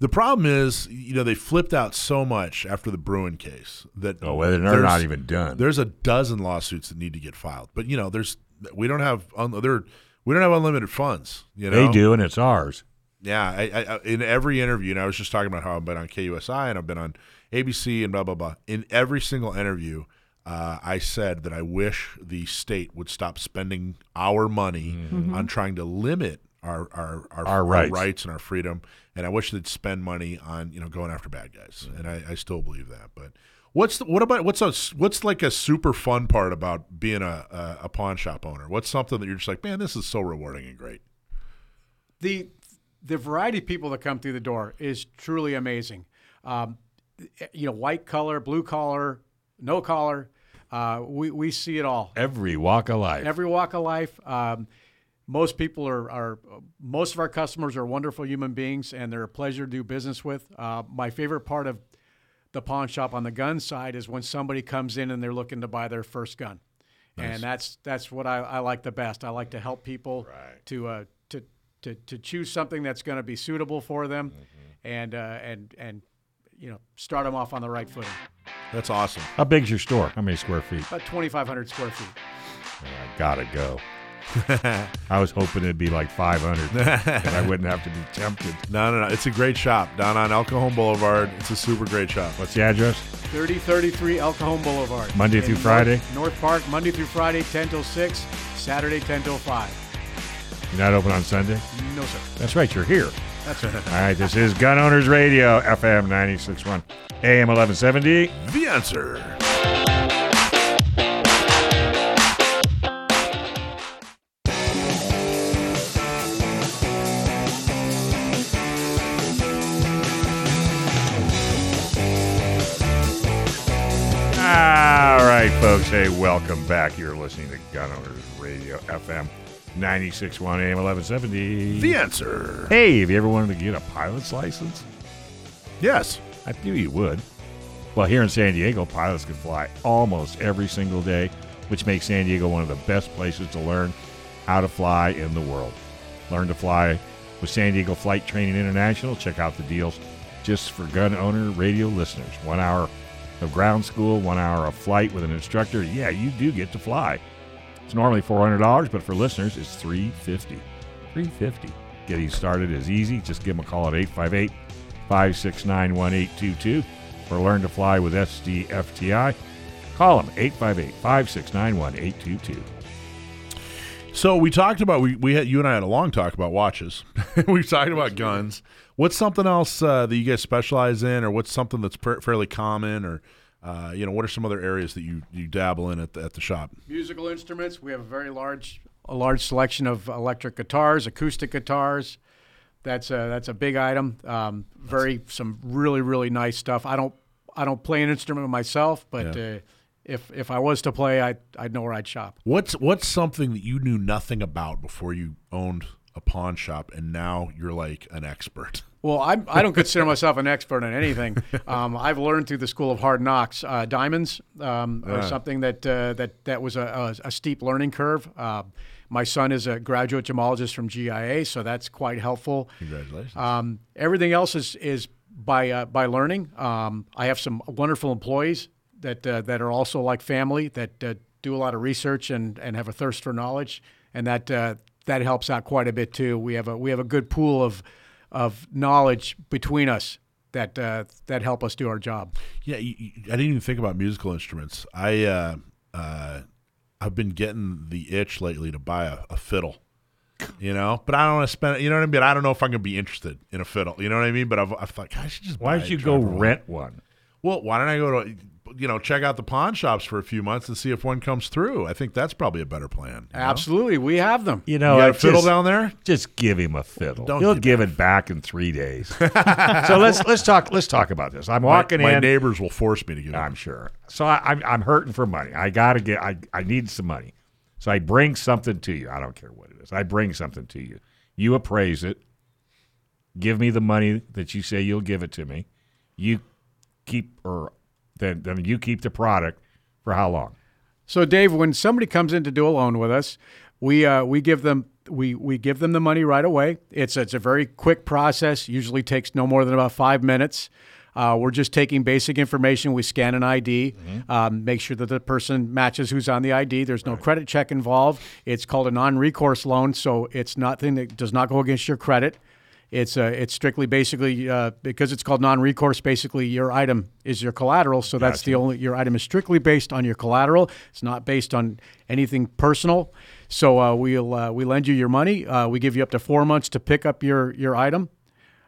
The problem is, you know, they flipped out so much after the Bruen case that Oh, well, they're not even done. There's a dozen lawsuits that need to get filed, but you know, there's we don't have un, there we don't have unlimited funds. You know, They do, and it's ours. Yeah, I, I, I- in every interview, and I was just talking about how I've been on KUSI and I've been on ABC and blah blah blah. In every single interview, uh, I said that I wish the state would stop spending our money on trying to limit our our, our, Our rights. and our freedom, and I wish they'd spend money on you know going after bad guys. And I, I still believe that. But what's the, what about what's a what's like a super fun part about being a, a a pawn shop owner? What's something that you're just like, man, this is so rewarding and great. the the variety of people that come through the door is truly amazing. Um, you know, white collar, blue collar, no collar. Uh, we we see it all. Every walk of life. Every walk of life. Um, most people are, are most of our customers are wonderful human beings and they're a pleasure to do business with. Uh, my favorite part of the pawn shop on the gun side is when somebody comes in and they're looking to buy their first gun, and that's that's what I, I like the best. I like to help people to uh, to, to to choose something that's going to be suitable for them, and uh, and and you know start them off on the right footing. That's awesome. How big's your store? How many square feet? About 2,500 square feet. I gotta go. I was hoping it'd be like 500, and I wouldn't have to be tempted. No, no, no. It's a great shop down on El Cajon Boulevard. It's a super great shop. What's the address? 3033 El Cajon Boulevard. Monday In through North- Friday? North Park, Monday through Friday, 10 till 6, Saturday, 10 till 5. You're not open on Sunday? No, sir. That's right, you're here. That's right. All right, this is Gun Owners Radio, FM 961, AM 1170. The answer. All right, folks. Hey, welcome back. You're listening to Gun Owners Radio, FM 961, AM 1170. The answer. Hey, have you ever wanted to get a pilot's license? Yes. I knew you would. Well, here in San Diego, pilots can fly almost every single day, which makes San Diego one of the best places to learn how to fly in the world. Learn to fly with San Diego Flight Training International. Check out the deals just for gun owner radio listeners. One hour of ground school, one hour of flight with an instructor. Yeah, you do get to fly. It's normally $400, but for listeners, it's 350. $350. Getting started is easy. Just give them a call at 858 569 1822 or learn to fly with SDFTI. Call them 858 569 1822. So we talked about we we had you and I had a long talk about watches. We've talked about guns. What's something else uh, that you guys specialize in, or what's something that's per- fairly common, or uh, you know, what are some other areas that you, you dabble in at the, at the shop? Musical instruments. We have a very large, a large selection of electric guitars, acoustic guitars. That's a that's a big item. Um, very some really really nice stuff. I don't I don't play an instrument myself, but Yeah. uh, if if I was to play, I I'd know where I'd shop. What's what's something that you knew nothing about before you owned a pawn shop, and now you're like an expert? Well, I'm, I don't consider myself an expert on anything. Um, I've learned through the School of Hard Knocks. Uh, diamonds um, are something that uh, that that was a, a, a steep learning curve. Uh, my son is a graduate gemologist from GIA, so that's quite helpful. Congratulations. Um, everything else is is by uh, by learning. Um, I have some wonderful employees that uh, that are also like family that uh, do a lot of research and, and have a thirst for knowledge, and that uh, that helps out quite a bit too. We have a we have a good pool of of knowledge between us that uh, that help us do our job. Yeah, you, you- I didn't even think about musical instruments. I uh, uh, I've been getting the itch lately to buy a, a fiddle. You know, but I don't want to spend. You know what I mean? I don't know if I'm gonna be interested in a fiddle. You know what I mean? But I've, I've thought, I should just. Why buy don't you go around. rent one? Well, why don't I go to you know check out the pawn shops for a few months and see if one comes through? I think that's probably a better plan. you know? Absolutely, we have them. You You know, got I a fiddle just, down there? just give him a fiddle. Don't He'll give give it back in three days. so let's let's talk let's talk about this. I'm walking my, my in. neighbors will force me to get. It. I'm it. sure. So I, I'm I'm hurting for money. I gotta get. I I need some money. So I bring something to you. I don't care what it is. I bring something to you. You appraise it. Give me the money that you say you'll give it to me. You keep or then then you keep the product for how long? So, Dave, when somebody comes in to do a loan with us, we uh, we give them we we give them the money right away. It's it's a very quick process. Usually takes no more than about five minutes. Uh, we're just taking basic information. We scan an ID, um, make sure that the person matches who's on the ID. There's no credit check involved. It's called a non-recourse loan, so it's nothing that does not go against your credit. It's uh, it's strictly basically uh, because it's called non-recourse. Basically, your item is your collateral, so that's the only your item is strictly based on your collateral. It's not based on anything personal. So uh, we'll uh, we lend you your money. Uh, we give you up to four months to pick up your your item.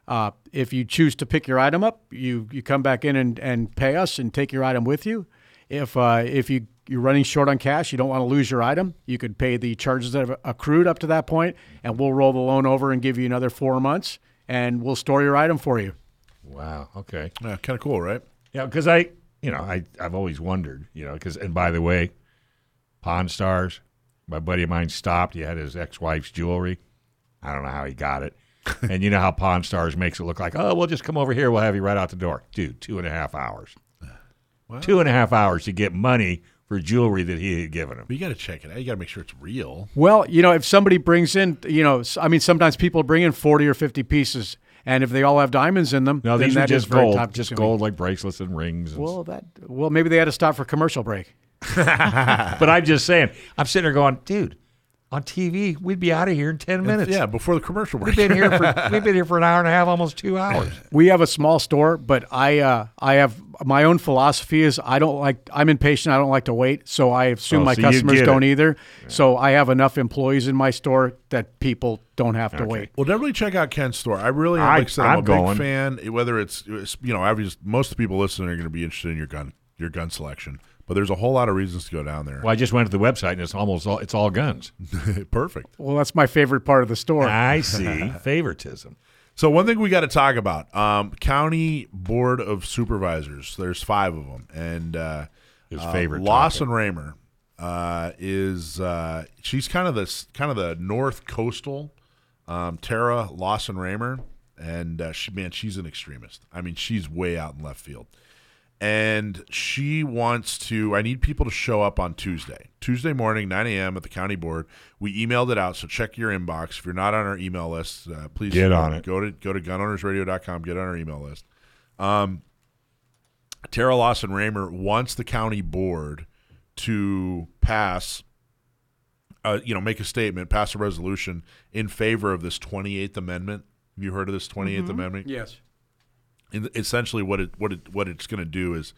Uh, if you choose to pick your item up, you you come back in and, and pay us and take your item with you. If uh, if you you're running short on cash, you don't want to lose your item, you could pay the charges that have accrued up to that point, and we'll roll the loan over and give you another four months, and we'll store your item for you. Wow. Okay. Yeah, kind of cool, right? Yeah, because I, you know, I I've always wondered, you know, because and by the way, Pawn Stars, my buddy of mine stopped. He had his ex-wife's jewelry. I don't know how he got it. and you know how Pawn Stars makes it look like, oh, we'll just come over here. We'll have you right out the door, dude. Two and a half hours. Two and a half hours to get money for jewelry that he had given him. But you got to check it out. You got to make sure it's real. Well, you know, if somebody brings in, you know, I mean, sometimes people bring in 40 or 50 pieces, and if they all have diamonds in them, No, then these are that is just very gold, time just consuming. gold like bracelets and rings. And Well, that well, maybe they had to stop for commercial break. but I'm just saying, I'm sitting there going, dude, on TV, we'd be out of here in ten minutes. Yeah, before the commercial We've break. been here for we've been here for an hour and a half, almost two hours. We have a small store, but I uh, I have my own philosophy is I don't like I'm impatient. I don't like to wait, so I assume Oh, my so customers don't it. either. So I have enough employees in my store that people don't have to wait. Well, definitely check out Ken's store. I really, I- like I said, I'm, I'm a big fan. Whether it's, it's you know, obviously most of the people listening are going to be interested in your gun, your gun selection. But there's a whole lot of reasons to go down there. Well, I just went to the website and it's almost all it's all guns. Perfect. Well, that's my favorite part of the store. I see favoritism. So one thing we got to talk about: um, county board of supervisors. There's five of them, and uh, His uh, favorite Lawson Remer uh, is uh, she's kind of this kind of the north coastal um, Terra Lawson Remer, and uh, she man, she's an extremist. I mean, she's way out in left field. And she wants to. I need people to show up on Tuesday, Tuesday morning, 9 a.m. at the county board. We emailed it out, so check your inbox. If you're not on our email list, uh, please Get on it. Go to go to gunownersradio.com. Get on our email list. Um, Terra Lawson Remer wants the county board to pass, uh, you know, make a statement, pass a resolution in favor of this 28th Amendment. Have you heard of this 28th Amendment? yes. Essentially, what it what it what it's going to do is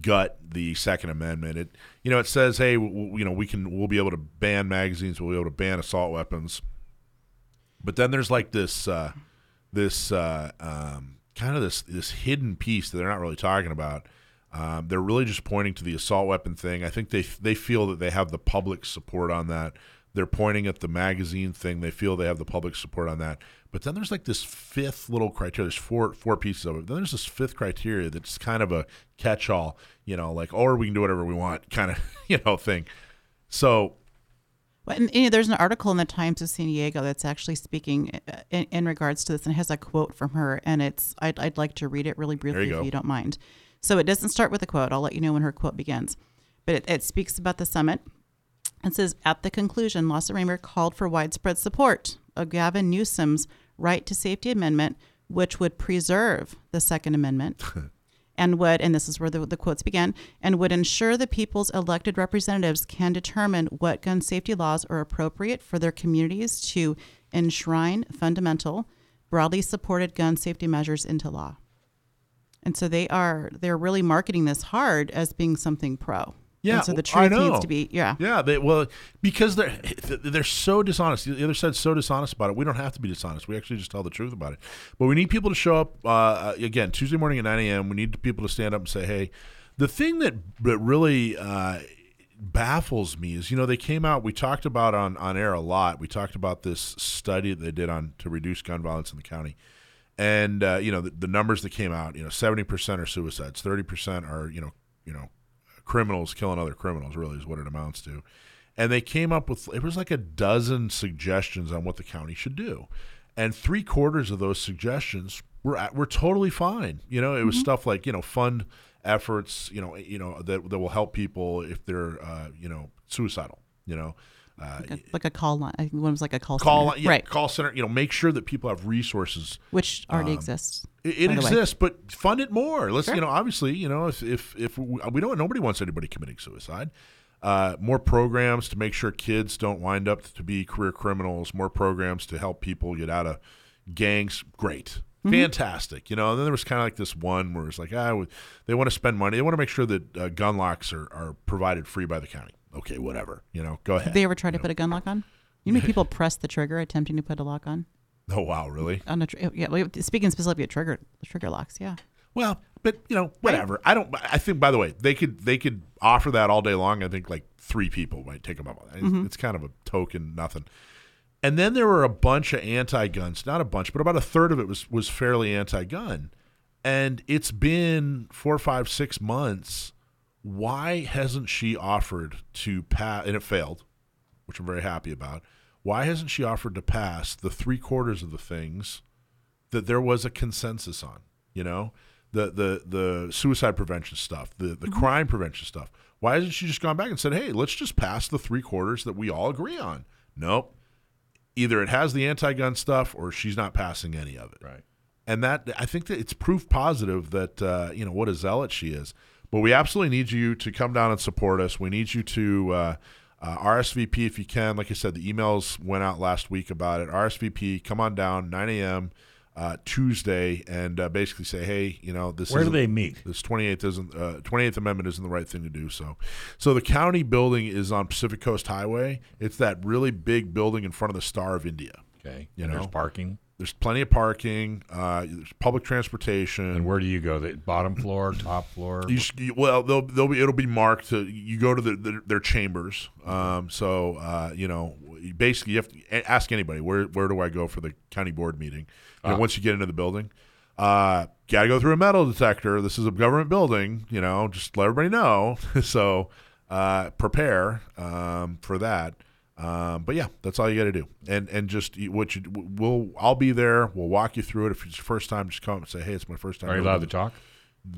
gut the Second Amendment. It you know it says, hey, w- you know, we can we'll be able to ban magazines, we'll be able to ban assault weapons, but then there's like this uh, this uh, um, kind of this this hidden piece that they're not really talking about. Um, they're really just pointing to the assault weapon thing. I think they they feel that they have the public support on that. They're pointing at the magazine thing. They feel they have the public support on that. But then there's like this fifth little criteria. There's four four pieces of it. Then there's this fifth criteria that's kind of a catch-all. You know, like or we can do whatever we want, kind of you know thing. So Well, and, you know, there's an article in the Times of San Diego that's actually speaking uh, in, in regards to this, and it has a quote from her, and it's I'd, I'd like to read it really briefly go. if you don't mind. So it doesn't start with a quote. I'll let you know when her quote begins, but it, it speaks about the summit. It says at the conclusion, Lawson Remer called for widespread support of Gavin Newsom's right to safety amendment, which would preserve the Second Amendment and would, and this is where the, the quotes began, and would ensure the people's elected representatives can determine what gun safety laws are appropriate for their communities to enshrine fundamental, broadly supported gun safety measures into law. And so they are they're really marketing this hard as being something pro. Yeah, And so the truth needs to be yeah. Yeah, they well because they're they're so dishonest. The other side's so dishonest about it. We don't have to be dishonest. We actually just tell the truth about it. But we need people to show up uh, again Tuesday morning at nine a.m. We need people to stand up and say, "Hey." The thing that that really uh, baffles me is, you know, they came out. We talked about on on air a lot. We talked about this study that they did on to reduce gun violence in the county, and uh, you know the, the numbers that came out. You know, seventy percent are suicides, thirty percent are you know you know criminals killing other criminals. Really is what it amounts to. And they came up with it was like a dozen suggestions on what the county should do, and three quarters of those suggestions were at- were totally fine. You know, it was stuff like you know fund efforts. You know, you know that that will help people if they're uh, you know suicidal. You know. Uh, Like a, like a call line. I think one was like a call call center. yeah, right, call center you know make sure that people have resources which already exists. it, it by the way. exists but fund it more let's Sure. you know obviously you know if if, if we, we don't nobody wants anybody committing suicide uh, more programs to make sure kids don't wind up to be career criminals more programs to help people get out of gangs great Mm-hmm. fantastic you know and then there was kind of like this one where it's like ah they want to spend money they want to make sure that uh, gun locks are, are provided free by the county okay whatever you know go ahead Did they ever try to put a gun lock on? You know, people press the trigger attempting to put a lock on. oh wow really On a tr- oh, yeah, speaking specifically of trigger trigger locks, yeah. Well, but you know, whatever. I don't. I think, by the way, they could they could offer that all day long. I think like three people might take them up. It's, mm-hmm. it's kind of a token, nothing. And then there were a bunch of anti-guns, not a bunch, but about a third of it was was fairly anti-gun. And it's been four, five, six months. Why hasn't she offered to pass? And it failed, which I'm very happy about. Why hasn't she offered to pass the three quarters of the things that there was a consensus on? You know, the the the suicide prevention stuff, the the crime prevention stuff. Why hasn't she just gone back and said, "Hey, let's just pass the three quarters that we all agree on"? Nope. Either it has the anti-gun stuff, or she's not passing any of it Right. and that I think that it's proof positive that uh, you know what a zealot she is. But we absolutely need you to come down and support us. We need you to uh, uh, RSVP if you can. Like I said, the emails went out last week about it. RSVP, come on down, 9 a.m. Uh, Tuesday, and uh, basically say, hey, you know, this Where do they meet? this 28th isn't uh, 28th Amendment isn't the right thing to do. So, so the county building is on Pacific Coast Highway. It's that really big building in front of the Star of India. Okay. You and there's parking. There's plenty of parking. Uh, there's public transportation. And where do you go? The bottom floor, top floor? You you- well, they'll, they'll be, it'll be marked. To, you go to the, the, their chambers. Um, so uh, you know, basically, you have to ask anybody where where do I go for the county board meeting. Know, Ah. once you get into the building, uh, got to go through a metal detector. This is a government building. You know, just let everybody know. so uh, prepare um, for that. Um, but yeah, that's all you got to do, and and just what you we'll I'll be there. We'll walk you through it. If it's your first time, just come and say, hey, it's my first time. Are you allowed to talk?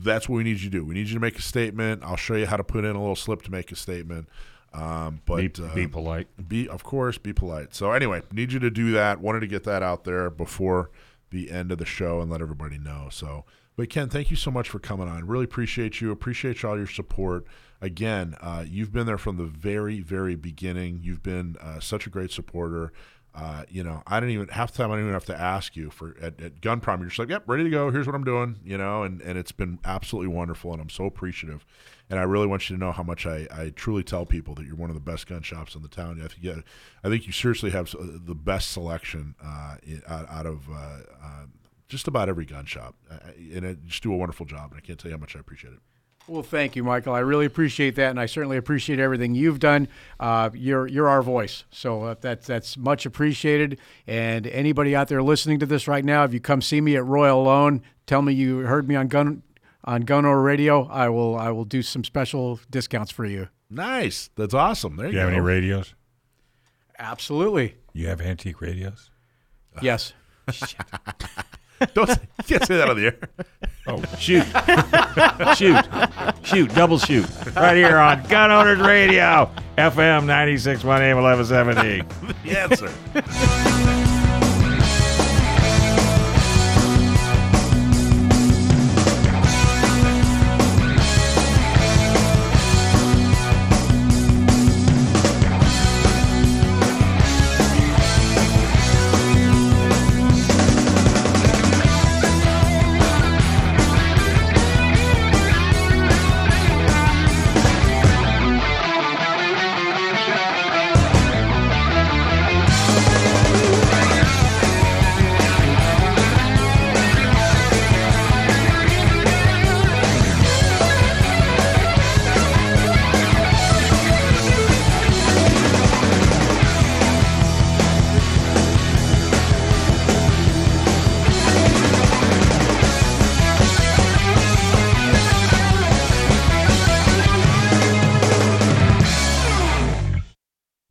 that's what we need you to do. We need you to make a statement. I'll show you how to put in a little slip to make a statement. Um, but be, uh, be polite. be of course be polite. So anyway, need you to do that. Wanted to get that out there before the end of the show and let everybody know. So, but Ken, thank you so much for coming on. Really appreciate you. Appreciate all your support. Again, uh, you've been there from the very very beginning. You've been uh, such a great supporter. Uh, you know, I didn't even half the time I didn't even have to ask you for at, at Gun Prom. You're just like, yep, ready to go. Here's what I'm doing. You know, and and it's been absolutely wonderful, and I'm so appreciative. And I really want you to know how much I, I truly tell people that you're one of the best gun shops in the town. I think you, I think you seriously have the best selection uh, out, of uh, uh, just about every gun shop, I- I- and it, just do a wonderful job. And I can't tell you how much I appreciate it. Well, thank you, Michael. I really appreciate that, and I certainly appreciate everything you've done. Uh, you're you're our voice, so uh, that's that's much appreciated. And anybody out there listening to this right now, if you come see me at Royal Loan, tell me you heard me on Gun on Gun Owner Radio. I will I will do some special discounts for you. Nice, that's awesome. There you, Do you have any radios? Absolutely, You have antique radios? yes. Don't say, you can't say that on the air. Oh, shoot. shoot. Shoot. Double shoot. Right here on Gun Owners Radio, FM 961 AM 1170. The answer.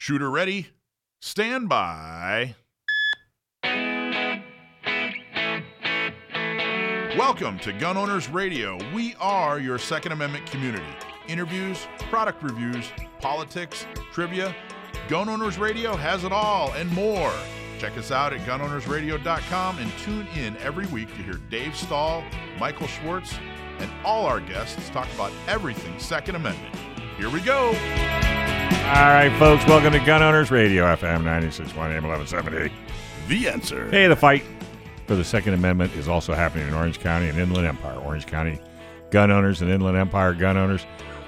Shooter ready. Stand by. Welcome to Gun Owners Radio. We are your Second Amendment community. Interviews, product reviews, politics, trivia. Gun Owners Radio has it all and more. Check us out at gunownersradio.com and tune in every week to hear Dave Stahl, Michael Schwartz, and all our guests talk about everything Second Amendment. Here we go. All right, folks, welcome to Gun Owners Radio, FM 961 AM 1170. The answer. Hey, the fight for the Second Amendment is also happening in Orange County and Inland Empire. Orange County gun owners and Inland Empire gun owners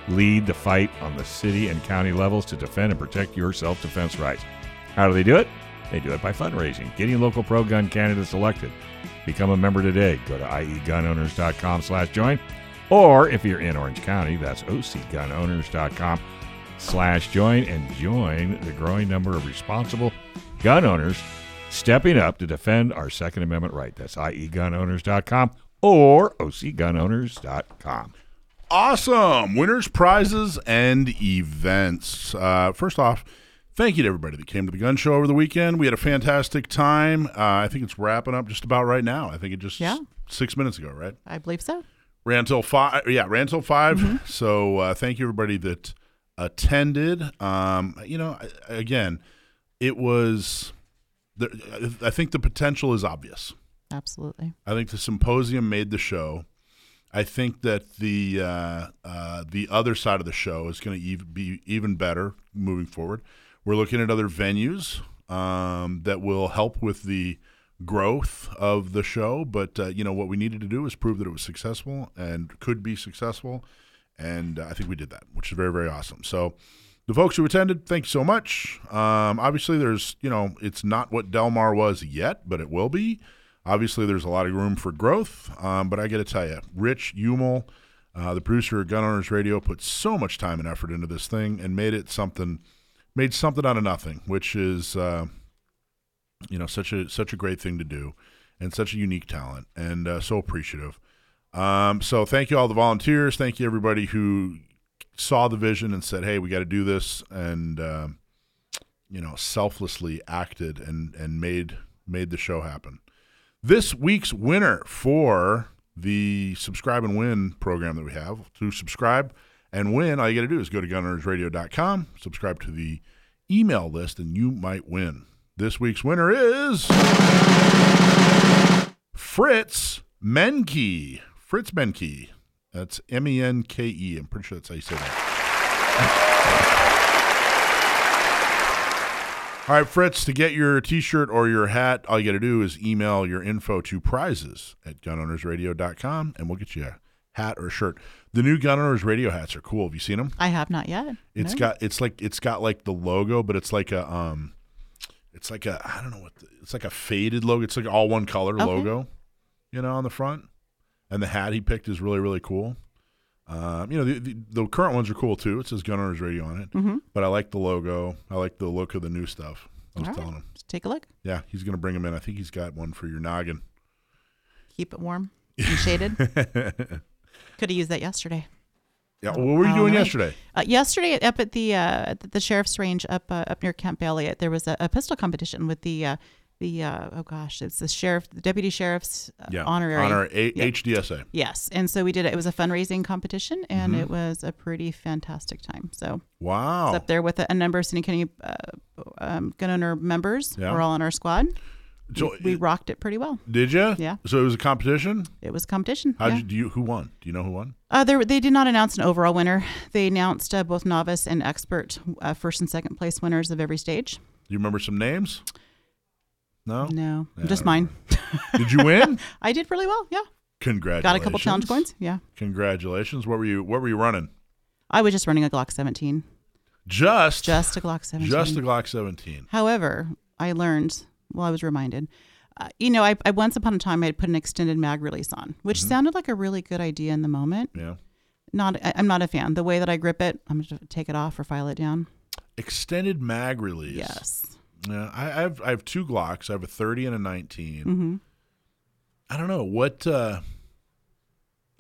lead the fight on the city and county levels to defend and protect your self defense rights. How do they do it? They do it by fundraising, getting local pro gun candidates elected. Become a member today. Go to iegunowners.com slash join. Or if you're in Orange County, that's ocgunowners.com slash join and join the growing number of responsible gun owners stepping up to defend our Second Amendment right. That's iegunowners.com or ocgunowners.com. Awesome. Winners, prizes, and events. Uh, first off, thank you to everybody that came to the gun show over the weekend. We had a fantastic time. Uh, I think it's wrapping up just about right now. I think it just Yeah. six minutes ago, right? I believe so. Ran till five. Yeah, ran till 5 So uh, thank you everybody that attended. Um, you know, again, it was. I think the potential is obvious. Absolutely. I think the symposium made the show. I think that the uh, uh, the other side of the show is going to be even better moving forward. We're looking at other venues um, that will help with the growth of the show. But uh, you know what we needed to do is prove that it was successful and could be successful, and uh, I think we did that, which is very very awesome. So. The folks who attended, thank you so much. Um, obviously, there's, you know, it's not what Del Mar was yet, but it will be. Obviously, there's a lot of room for growth, um, but I got to tell you, Rich Umel, uh, the producer of Gun Owners Radio, put so much time and effort into this thing and made it something, made something out of nothing, which is, uh, you know, such a such a great thing to do, and such a unique talent, and uh, so appreciative. Um, so thank you all the volunteers. Thank you everybody who saw the vision and said, "Hey, we got to do this," and um, you know, selflessly acted and and made made the show happen. This week's winner for the subscribe and win program that we have to subscribe and win, all you got to do is go to gunownersradio.com, subscribe to the email list, and you might win. This week's winner is Fritz Menke. Fritz Menke. That's M E N K E. I'm pretty sure that's how you say that. All right, Fritz, to get your t shirt or your hat, all you got to do is email your info to prizes at gunownersradio.com and we'll get you a hat or a shirt. The new Gun Owners Radio hats are cool. Have you seen them? I have not yet. It's No. got it's like it's got like the logo, but it's like a um, it's like a I don't know what the, it's like a faded logo. It's like all one color Okay. logo, you know, on the front. And the hat he picked is really really cool. Um, you know, the, the the current ones are cool too. It says Gun Owners Radio on it, Mhm. but I like the logo. I like the look of the new stuff. I was All right. telling him. Just take a look. Yeah, he's gonna bring them in. I think he's got one for your noggin. Keep it warm and shaded. Could have used that yesterday. Yeah, what were you doing right. yesterday? Uh, yesterday, up at the uh, at the sheriff's range up uh, up near Camp Elliott, there was a, a pistol competition with the uh, the uh, oh gosh, it's the sheriff, the deputy sheriff's uh, Yeah, honorary. honor a- Yeah. HDSA. Yes, and so we did it. It was a fundraising competition, and Mm-hmm. it was a pretty fantastic time. So Wow. up there with a, a number of County uh, um, gun owner members. Yeah. We're all on our squad. So, we rocked it pretty well. did you? Yeah. So it was a competition. It was a competition. How yeah. did you? Who won? Do you know who won? Uh, there, they did not announce an overall winner. They announced uh, both novice and expert uh, first and second place winners of every stage. Do you remember some names? No. No, Yeah, just mine. Did you win? I did really well. Yeah, Congratulations. got a couple challenge points. Yeah, Congratulations. What were you? What were you running? I was just running a Glock 17, Just. just a Glock 17. Just a Glock 17. However, I learned. Well, I was reminded. Uh, you know, I, I once upon a time I had put an extended mag release on, which Mm-hmm. sounded like a really good idea in the moment. Yeah. Not, I, I'm not a fan. The way that I grip it, I'm going to take it off or file it down. Extended mag release. Yes. Yeah. I, I have I have two Glocks. I have a 30 and a 19. hmm I don't know what. uh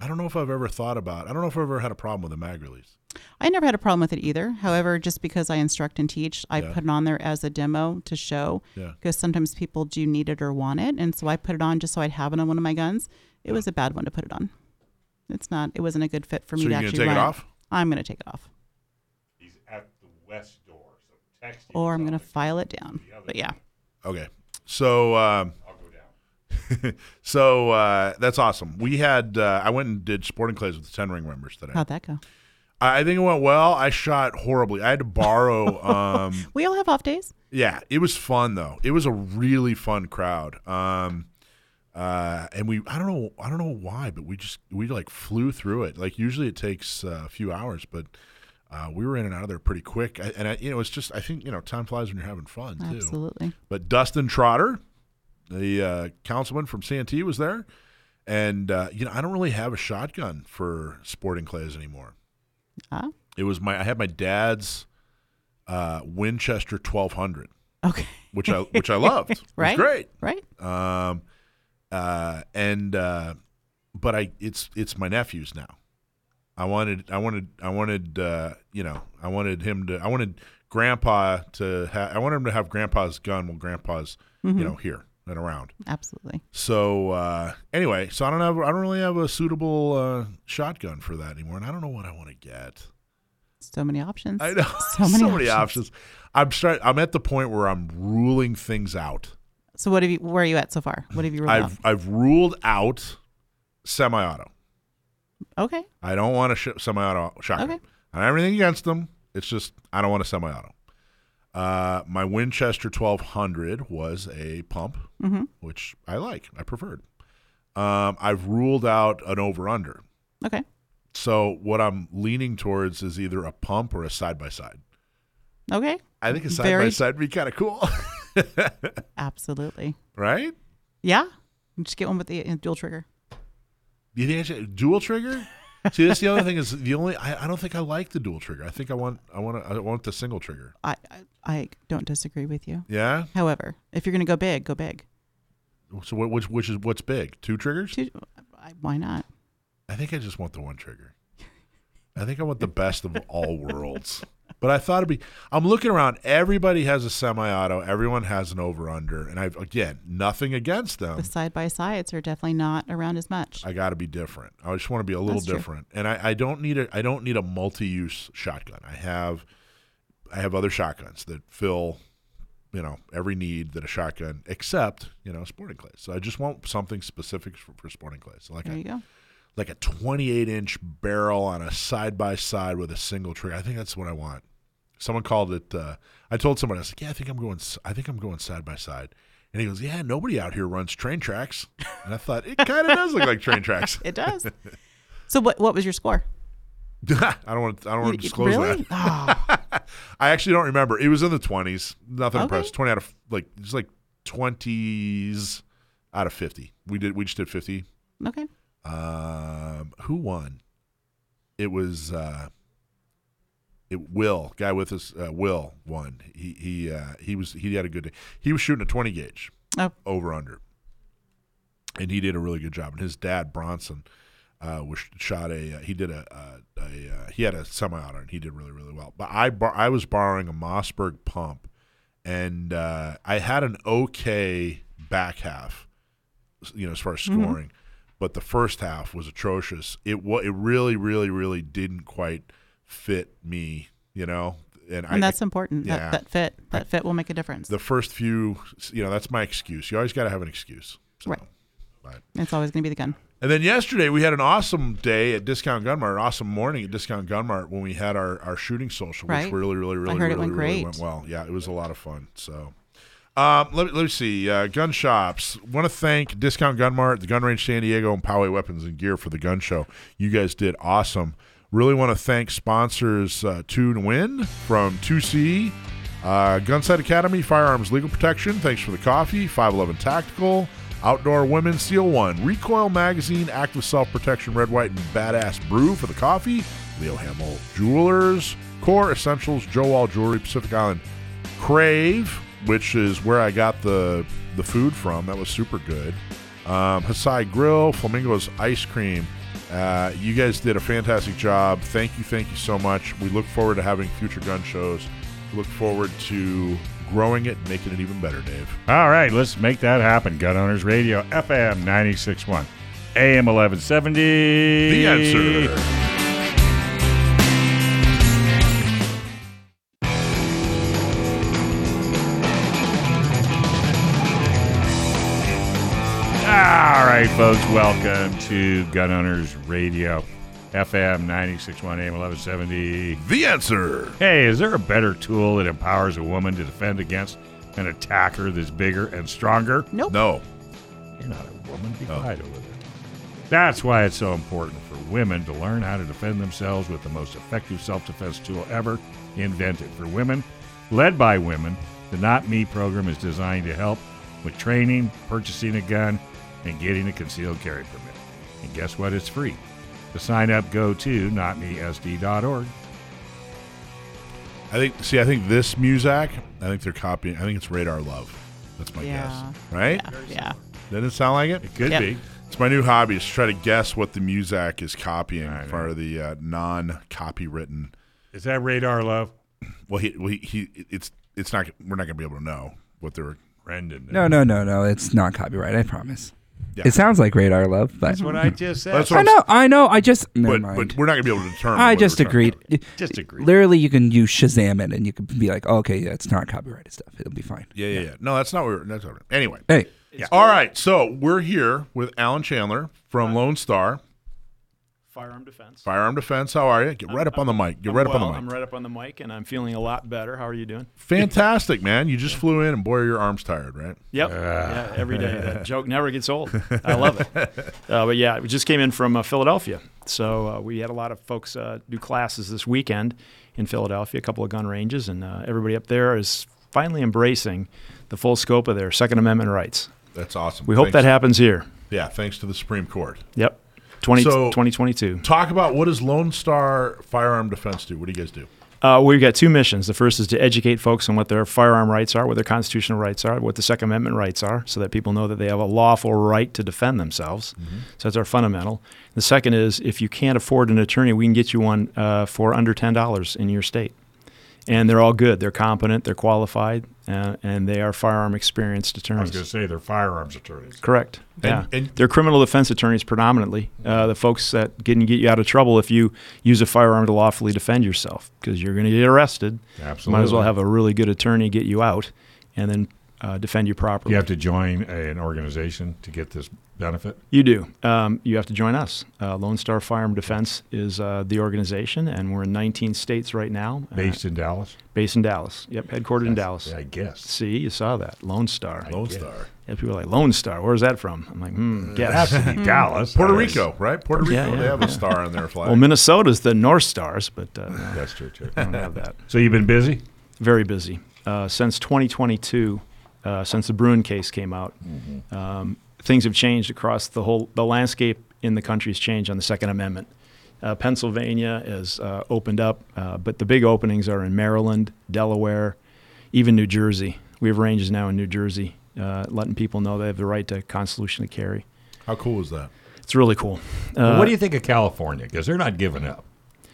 I don't know if I've ever thought about. I don't know if I've ever had a problem with a mag release. I never had a problem with it either. However, just because I instruct and teach, I Yeah. put it on there as a demo to show Yeah. because sometimes people do need it or want it. And so I put it on just so I'd have it on one of my guns. It was a bad one to put it on. It's not, it wasn't a good fit for So me you're to gonna actually take it off? I'm going to take it off He's at the west door, so text him. or I'm going to file it down. But yeah. Okay. So. Um, I'll go down. so uh, that's awesome. We had uh, I went and did sporting clays with the ten ring members today. How'd that go? I I think it went well. I shot horribly. I had to borrow. um, We all have off days. yeah, it was fun though. It was a really fun crowd. Um, uh, and we I don't know I don't know why, but we just we like flew through it. Like usually it takes uh, a few hours, but. Uh, we were in and out of there pretty quick, I, and I, you know, it's just I think you know time flies when you're having fun too. Absolutely. But Dustin Trotter, the uh, councilman from Santee, was there, and uh, you know I don't really have a shotgun for sporting clays anymore. Ah, It was my I had my dad's uh, Winchester 1200, okay. which I which I loved. It was Right. great. Right. Um, uh, and uh, but I it's it's my nephew's now. I wanted I wanted I wanted uh, you know I wanted him to I wanted Grandpa to have I wanted him to have Grandpa's gun while Grandpa's you know here and around. Absolutely. So uh, anyway, so I don't have I don't really have a suitable uh, shotgun for that anymore, and I don't know what I want to get. So many options. I know So many, options. I'm start. I'm at the point where I'm ruling things out. So what have you? Where are you at so far? What have you ruled out? I've I've ruled out semi-auto. Okay. I don't want a sh- semi-auto shotgun. Okay. I don't have anything against them. It's just I don't want a semi-auto. Uh, my Winchester 1200 was a pump, Mm-hmm. which I like. I preferred. Um, I've ruled out an over/under. Okay. So what I'm leaning towards is either a pump or a side by side. Okay. I think a side Very- by side would be kind of cool, Absolutely. right? Yeah. Just get one with the uh, dual trigger. You think I should dual trigger? See, that's the other thing is the only I, I don't think I like the dual trigger. I think I want I want I want the single trigger. I, I I don't disagree with you. Yeah. However, if you're going to go big, go big. So what, which which is what's big? Two triggers? Two, I, why not? I think I just want the one trigger. I think I want the best of all worlds. But I thought it'd be. I'm looking around. Everybody has a semi-auto. Everyone has an over/under, and I've again nothing against them. The side by sides are definitely not around as much. I got to be different. I just want to be a little That's true. different, and I, I don't need a I don't need a multi-use shotgun. I have I have other shotguns that fill you know every need that a shotgun except you know sporting clays. So I just want something specific for, for sporting clays. So like there a you go. like a 28 inch barrel on a side by side with a single trigger. I think that's what I want. Someone called it. Uh, I told somebody I was like, yeah, I think I'm going. I think I'm going side by side. And he goes, yeah, nobody out here runs train tracks. And I thought it kind of does look like train tracks. It does. so what what was your score? I don't want. To, I don't want to disclose really? that. Oh, I actually don't remember. It was in the 20s. Nothing Okay. impressive. 20 out of like it's like 20s out of 50. We did. We just did 50. okay. Um, who won? It was uh, it Will guy with us. Uh, Will won. He he uh, he was he had a good day. He was shooting a twenty gauge Oh. over under, and he did a really good job. And his dad Bronson uh, was shot a uh, he did a, a, a uh, he had a semi auto and he did really really well. But I bar- I was borrowing a Mossberg pump, and uh, I had an okay back half, you know, as far as scoring. But the first half was atrocious. It wa- it really really really didn't quite fit me, you know. And, I, that's important. yeah. That that fit that fit will make a difference. the first few, you know, that's my excuse. You always got to have an excuse. So. Right. But- it's always going to be the gun. And then yesterday we had an awesome day at Discount Gun Mart, awesome morning at Discount Gun Mart when we had our, our shooting social, which Right. really, really, really, heard really, it went really great. went well. Yeah, it was a lot of fun. So, um, let, me, let me see. Uh, gun shops. Want to thank Discount Gun Mart, the Gun Range San Diego, and Poway Weapons and Gear for the gun show. You guys did awesome. Really want to thank sponsors uh, Tune Win from TwoSee, uh, Gunsite Academy, Firearms Legal Protection. Thanks for the coffee. 511 Tactical, Outdoor Women, Steel One, Recoil Magazine, Active Self Protection, Red, White, and Badass Brew for the coffee. Leo Hamill Jewelers, Kore Essentials, Joe Wall Jewelry, Pacific Island Crave, which is where I got the the food from. That was super good. Um, Hasai Grill, Flamingos Ice Cream. Uh, you guys did a fantastic job. Thank you, thank you so much. We look forward to having future gun shows. Look forward to growing it, and making it even better, Dave. All right, let's make that happen. Gun Owners Radio, FM 96.1, AM 1170. The answer. Right, folks, welcome to Gun Owners Radio, FM 96.1, AM 1170. The answer. Hey, is there a better tool that empowers a woman to defend against an attacker that's bigger and stronger? Nope. No. You're not a woman. Be quiet over there. That's why it's so important for women to learn how to defend themselves with the most effective self defense tool ever invented. For women, led by women, the Not Me program is designed to help with training, purchasing a gun, and getting a concealed carry permit. And guess what? It's free. To sign up, go to notmesd.org. I think. See, I think this Muzak. I think they're copying. I think it's Radar Love. That's my Yeah. guess. Right? Yeah. Yeah. Doesn't it sound like it? It could Yep. be. It's my new hobby is to try to guess what the Muzak is copying for the uh, non-copywritten. Is that radar love? Well, he, well, he, he it's it's not. We're not going to be able to know what they're. Brendan. No, no, no, no. It's not copyright. I promise. Yeah. It sounds like Radar Love, but That's what I just said. That's what I I'm know. I know. I just never But, mind. but we're not going to be able to determine. I whether just we're agreed. about- Just agreed. Literally, you can use Shazam it, and you can be like, "Okay, yeah, it's not copyrighted stuff. It'll be fine." Yeah, yeah, yeah. No, that's not what. We're, that's not what Anyway. Hey, Yeah. All right. So we're here with Allen Chandler from Lone Star Firearm defense. Firearm Defense. How are you? Get right up on the mic. Get I'm right up on the mic. I'm right up on the mic, and I'm feeling a lot better. How are you doing? Fantastic, man. You just flew in, and boy, are your arms tired, right? Yep. yeah, every day. That joke never gets old. I love it. Uh, but yeah, we just came in from uh, Philadelphia. So uh, we had a lot of folks uh, do classes this weekend in Philadelphia, a couple of gun ranges, and uh, everybody up there is finally embracing the full scope of their Second Amendment rights. That's awesome. We hope Thanks- that happens here. Yeah, thanks to the Supreme Court. Yep. 20, So- 2022. Talk about what does Lone Star Firearm Defense do? What do you guys do? Uh, we've got two missions. The first is to educate folks on what their firearm rights are, what their constitutional rights are, what the Second Amendment rights are, so that people know that they have a lawful right to defend themselves. So that's our fundamental. The second is if you can't afford an attorney, we can get you one uh, for under ten dollars in your state. And they're all good. They're competent. They're qualified, uh, and they are firearm experienced attorneys. I was going to say they're firearms attorneys. Correct. And- yeah, and- they're criminal defense attorneys predominantly. Uh, the folks that can get you out of trouble if you use a firearm to lawfully defend yourself, because you're going to get arrested. Absolutely. Might as well have a really good attorney get you out, and then uh, defend you properly. You have to join a, an organization to get this benefit. You do. Um, you have to join us. Uh, Lone Star Firearm Defense is uh, the organization, and we're in 19 states right now. uh, Based in Dallas. based in Dallas. Yep, headquartered in Dallas. I guess. See, you saw that Lone Star. Lone guess. Star. Yeah, people are like Lone Star. Where's that from? I'm like, hmm, It guess. has to be Dallas. Puerto That is- Rico, right? Puerto Rico. Yeah, They yeah, have a star on their flag. Well, Minnesota's the North Stars, but uh, That's true, too. I don't have that. So you've been busy? Very busy uh, since 2022, uh, since the Bruen case came out. Um, things have changed across the whole. The landscape in the country has changed on the Second Amendment. Uh, Pennsylvania has uh, opened up, uh, but the big openings are in Maryland, Delaware, even New Jersey. We have ranges now in New Jersey, uh, letting people know they have the right to constitutionally carry. How cool is that? It's really cool. Well, Uh, what do you think of California? Because they're not giving up.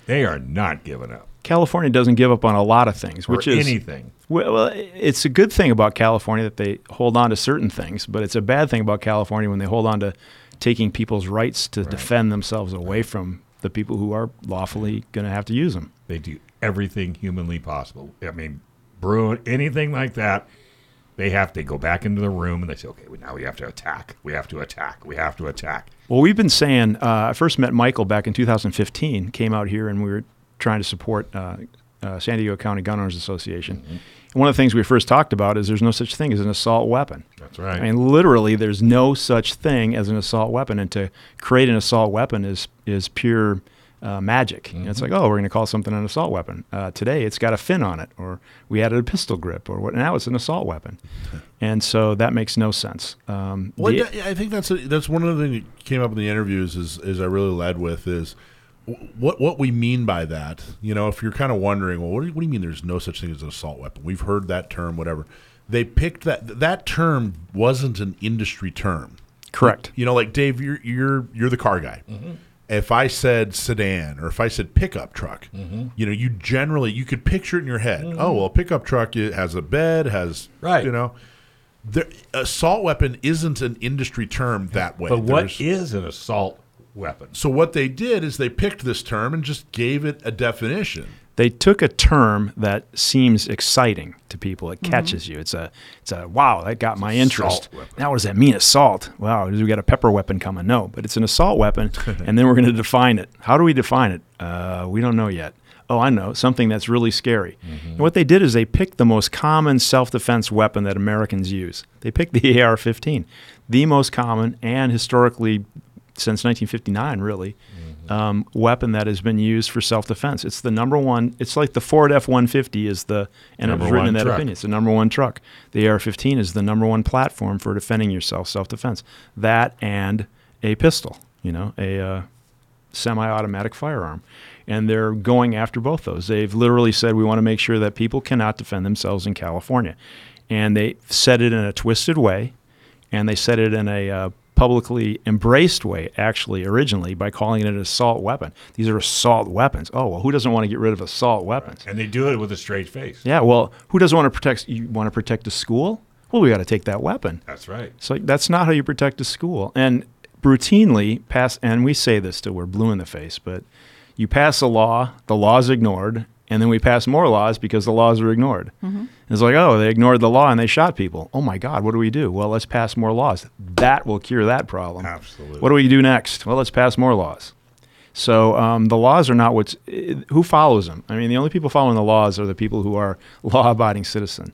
They are not giving up. California doesn't give up on a lot of things, which or is anything. Well, it's a good thing about California that they hold on to certain things, but it's a bad thing about California when they hold on to taking people's rights to defend themselves away from the people who are lawfully going to have to use them. They do everything humanly possible. I mean, Bruen, anything like that, they have to go back into the room and they say, okay, well, now we have to attack. We have to attack. We have to attack. Well, we've been saying, uh, I first met Michael back in 2015, came out here and we were trying to support uh, uh, San Diego County Gun Owners Association. And one of the things we first talked about is there's no such thing as an assault weapon. That's right. I mean, literally, there's no such thing as an assault weapon, and to create an assault weapon is is pure uh, magic. Know, it's like, oh, we're going to call something an assault weapon. Uh, today, it's got a fin on it, or we added a pistol grip, or what? Now it's an assault weapon, and so that makes no sense. Um, Well, the- I think that's a, that's one of the things that came up in the interviews is is I really led with is what what we mean by that. You know, if you're kind of wondering, well, what do, you, what do you mean? There's no such thing as an assault weapon. We've heard that term, whatever. They picked that that term wasn't an industry term. correct. You know, like Dave, you're you're you're the car guy. Mm-hmm. If I said sedan or if I said pickup truck, mm-hmm. you know, you generally you could picture it in your head. Mm-hmm. Oh well, a pickup truck it has a bed, has Right. You know, there, assault weapon isn't an industry term that way. but what There's- is an assault weapon? so what they did is they picked this term and just gave it a definition. They took a term that seems exciting to people. It catches you. It's a, it's a wow. That got my interest. Now, what does that mean? Assault. Wow. We got a pepper weapon coming? No, but it's an assault weapon, and then we're going to define it. How do we define it? Uh, we don't know yet. Oh, I know something that's really scary. And what they did is they picked the most common self-defense weapon that Americans use. They picked the AR-15, the most common and historically since 1959, really, um, weapon that has been used for self-defense. It's the number one. It's like the Ford F-150 is the, and it Number was written in that truck. opinion. It's the number one truck. The AR-15 is the number one platform for defending yourself, self-defense. That and a pistol, you know, a uh, semi-automatic firearm. And they're going after both those. They've literally said we want to make sure that people cannot defend themselves in California, and they said it in a twisted way, and they said it in a uh, publicly embraced way, actually, originally, by calling it an assault weapon. These are assault weapons. Oh, well, who doesn't want to get rid of assault weapons? And they do it with a straight face. Yeah, well, who doesn't want to protect? You want to protect a school? Well, we got to take that weapon. That's right. So that's not how you protect a school. And routinely pass, and we say this till we're blue in the face, but you pass a law, the law's ignored, and then we pass more laws because the laws are ignored. It's like, oh, they ignored the law and they shot people. Oh my God, what do we do? Well, let's pass more laws. That will cure that problem. Absolutely. What do we do next? Well, let's pass more laws. So um, the laws are not what's who follows them. I mean, the only people following the laws are the people who are law-abiding citizen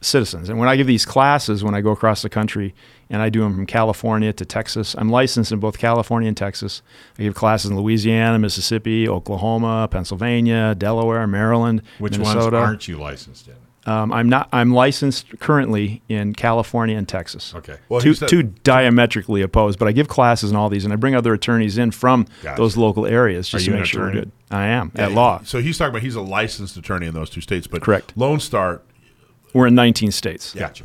citizens. And when I give these classes, when I go across the country, and I do them from California to Texas, I'm licensed in both California and Texas. I give classes in Louisiana, Mississippi, Oklahoma, Pennsylvania, Delaware, Maryland, Which Minnesota. ones aren't you licensed in? Um, I'm not. I'm licensed currently in California and Texas. Okay. Well, two, said- two diametrically opposed, but I give classes in all these, and I bring other attorneys in from Gotcha. those local areas just Are to make sure we're good. I am at law. So he's talking about he's a licensed attorney in those two states, but Correct. Lone Star, We're in 19 states. Gotcha. Gotcha.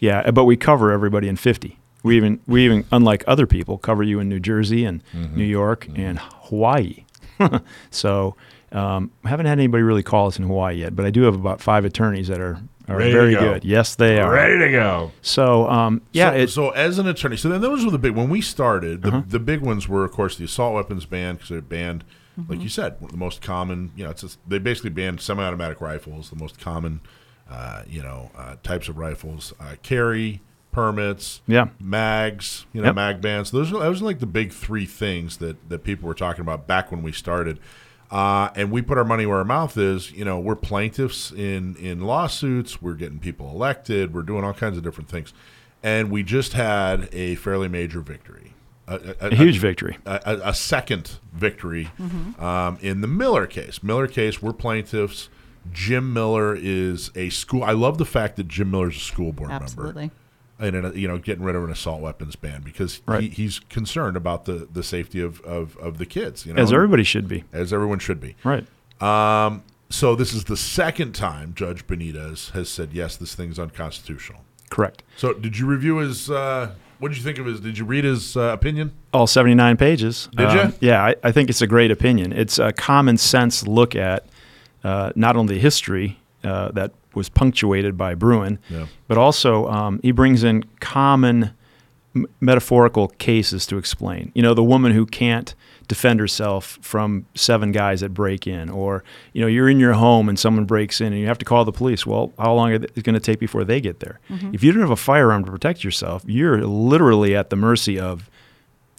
Yeah, but we cover everybody in 50. We even we even unlike other people cover you in New Jersey and Mm-hmm. New York and Hawaii. so um, I haven't had anybody really call us in Hawaii yet, but I do have about five attorneys that are are Ready very go. good. Yes, they are. Ready to go. So um, yeah, so, it, so as an attorney, so then those were the big. When we started, the, Uh-huh. the big ones were, of course, the assault weapons ban because they're banned, like you said, the most common. You know, it's just, they basically banned semi-automatic rifles, the most common, uh, you know, uh, types of rifles, uh, carry permits, Yeah. mags, you know, Yep. mag bans. Those are those are like the big three things that that people were talking about back when we started. Uh, and we put our money where our mouth is. You know, we're plaintiffs in in lawsuits. We're getting people elected. We're doing all kinds of different things, and we just had a fairly major victory, a, a huge victory. a, a, a second victory um, in the Miller case. Miller case, we're plaintiffs. Jim Miller is a school. I love the fact that Jim Miller's a school board member Absolutely. and you know getting rid of an assault weapons ban because Right. he, he's concerned about the, the safety of, of, of the kids. You know, As everybody should be. as everyone should be. Right. Um, so this is the second time Judge Benitez has said yes, this thing's unconstitutional. Correct. So did you review his? Uh, what did you think of his? Did you read his uh, opinion? All 79 pages. Did Um, ya? Yeah, I, I think it's a great opinion. It's a common sense look at uh, not only history uh, that was punctuated by Bruen, Yeah. but also um, he brings in common m- metaphorical cases to explain. You know, the woman who can't defend herself from seven guys that break in, or you know, you're in your home and someone breaks in and you have to call the police. Well, how long is it going to take before they get there? If you don't have a firearm to protect yourself, you're literally at the mercy of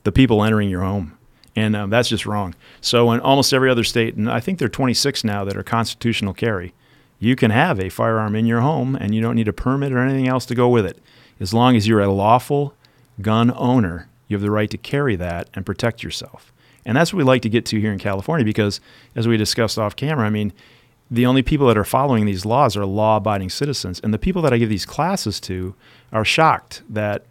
the people entering your home. And um, that's just wrong. So, in almost every other state, and I think there are 26 now that are constitutional carry, you can have a firearm in your home and you don't need a permit or anything else to go with it. As long as you're a lawful gun owner, you have the right to carry that and protect yourself. And that's what we like to get to here in California because, as we discussed off camera, I mean, the only people that are following these laws are law abiding citizens. And the people that I give these classes to are shocked that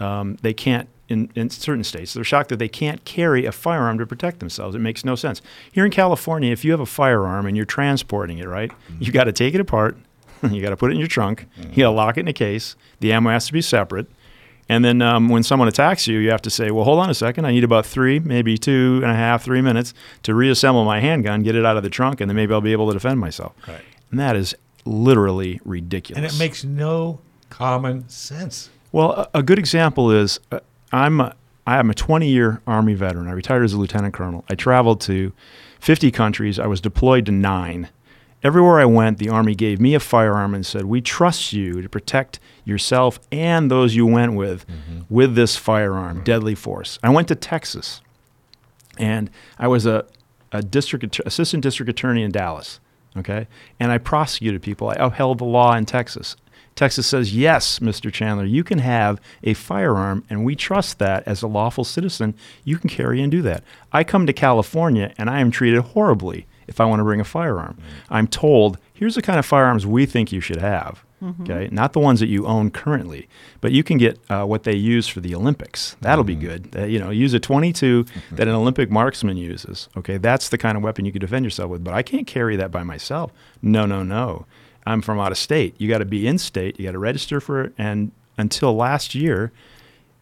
um, they can't, in, in certain states, they're shocked that they can't carry a firearm to protect themselves. It makes no sense. Here in California, if you have a firearm and you're transporting it, right, you got to take it apart, you got to put it in your trunk, you got to lock it in a case, the ammo has to be separate. And then um, when someone attacks you, you have to say, well, hold on a second. I need about three, maybe two and a half, three minutes to reassemble my handgun, get it out of the trunk, and then maybe I'll be able to defend myself. Right. And that is literally ridiculous. And it makes no common sense. Well, a, a good example is uh, I'm a, I am a 20 year Army veteran. I retired as a lieutenant colonel. I traveled to 50 countries. I was deployed to nine. Everywhere I went, the Army gave me a firearm and said, We trust you to protect yourself and those you went with mm-hmm. with this firearm, deadly force. I went to Texas and I was a, a district assistant district attorney in Dallas. Okay, and I prosecuted people. I upheld the law in Texas. Texas says yes, Mr. Chandler, you can have a firearm, and we trust that as a lawful citizen, you can carry and do that. I come to California and I am treated horribly if I want to bring a firearm. I'm told here's the kind of firearms we think you should have. Okay, not the ones that you own currently, but you can get uh, what they use for the Olympics. That'll be good. Uh, you know, use a 22 that an Olympic marksman uses. Okay, that's the kind of weapon you can defend yourself with. But I can't carry that by myself. No, no, no. I'm from out of state. You got to be in state. You got to register for it. And until last year,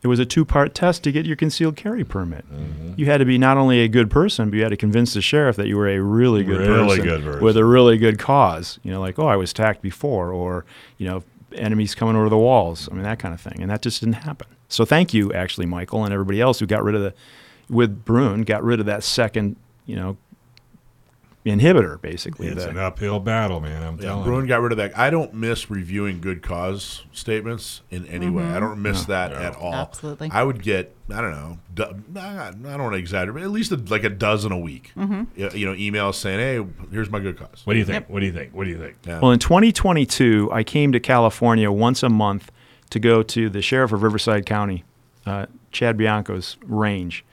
It was a two-part test to get your concealed carry permit. Mm-hmm. You had to be not only a good person, but you had to convince the sheriff that you were a really good Really person good person. with a really good cause. You know, like oh, I was attacked before, or you know, enemies coming over the walls. I mean, that kind of thing, and that just didn't happen. So thank you, actually, Michael, and everybody else who got rid of the with Bruen got rid of that second, you know, inhibitor basically. It's the- an uphill battle, man. I'm Yeah, telling Bruen you. got rid of that. I don't miss reviewing good cause statements in any way. Mm-hmm. I don't miss that at all. Absolutely. I would get, I don't know, I don't want to exaggerate, but at least a, like a dozen a week. Mm-hmm. You you know, emails saying, hey, here's my good cause. What do you think? What do you think? What do you think? Yeah. Well, in 2022, I came to California once a month to go to the sheriff of Riverside County, uh, Chad Bianco's range.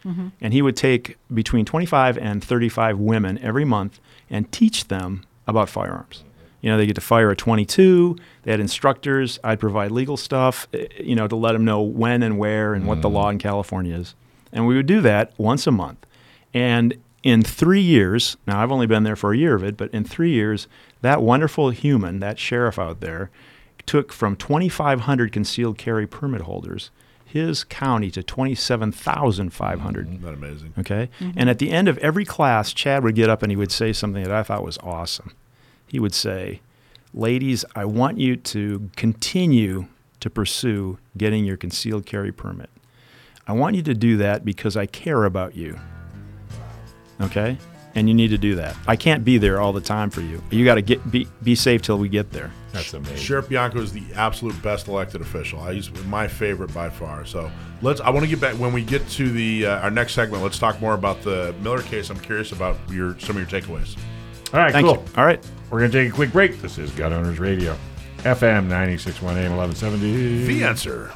And he would take between 25 and 35 women every month and teach them about firearms. You know, they get to fire a 22. They had instructors. I'd provide legal stuff, eh, you know, to let them know when and where and what the law in California is. And we would do that once a month. And in three years, now I've only been there for a year of it, but in three years, that wonderful human, that sheriff out there, took from 2,500 concealed carry permit holders his county to 27,500. Mm-hmm. Isn't that amazing? Okay. Mm-hmm. And at the end of every class, Chad would get up and he would say something that I thought was awesome. He would say, Ladies, I want you to continue to pursue getting your concealed carry permit. I want you to do that because I care about you. Okay? And you need to do that. I can't be there all the time for you. You got to get be, be safe till we get there. That's amazing. Sheriff Bianco is the absolute best elected official. I he's my favorite by far. So let's. I want to get back when we get to the uh, our next segment. Let's talk more about the Miller case. I'm curious about your some of your takeaways. All right, Thank cool. you. All right. We're going to take a quick break. This is Gun Owners Radio, FM 961 AM 1170. The answer.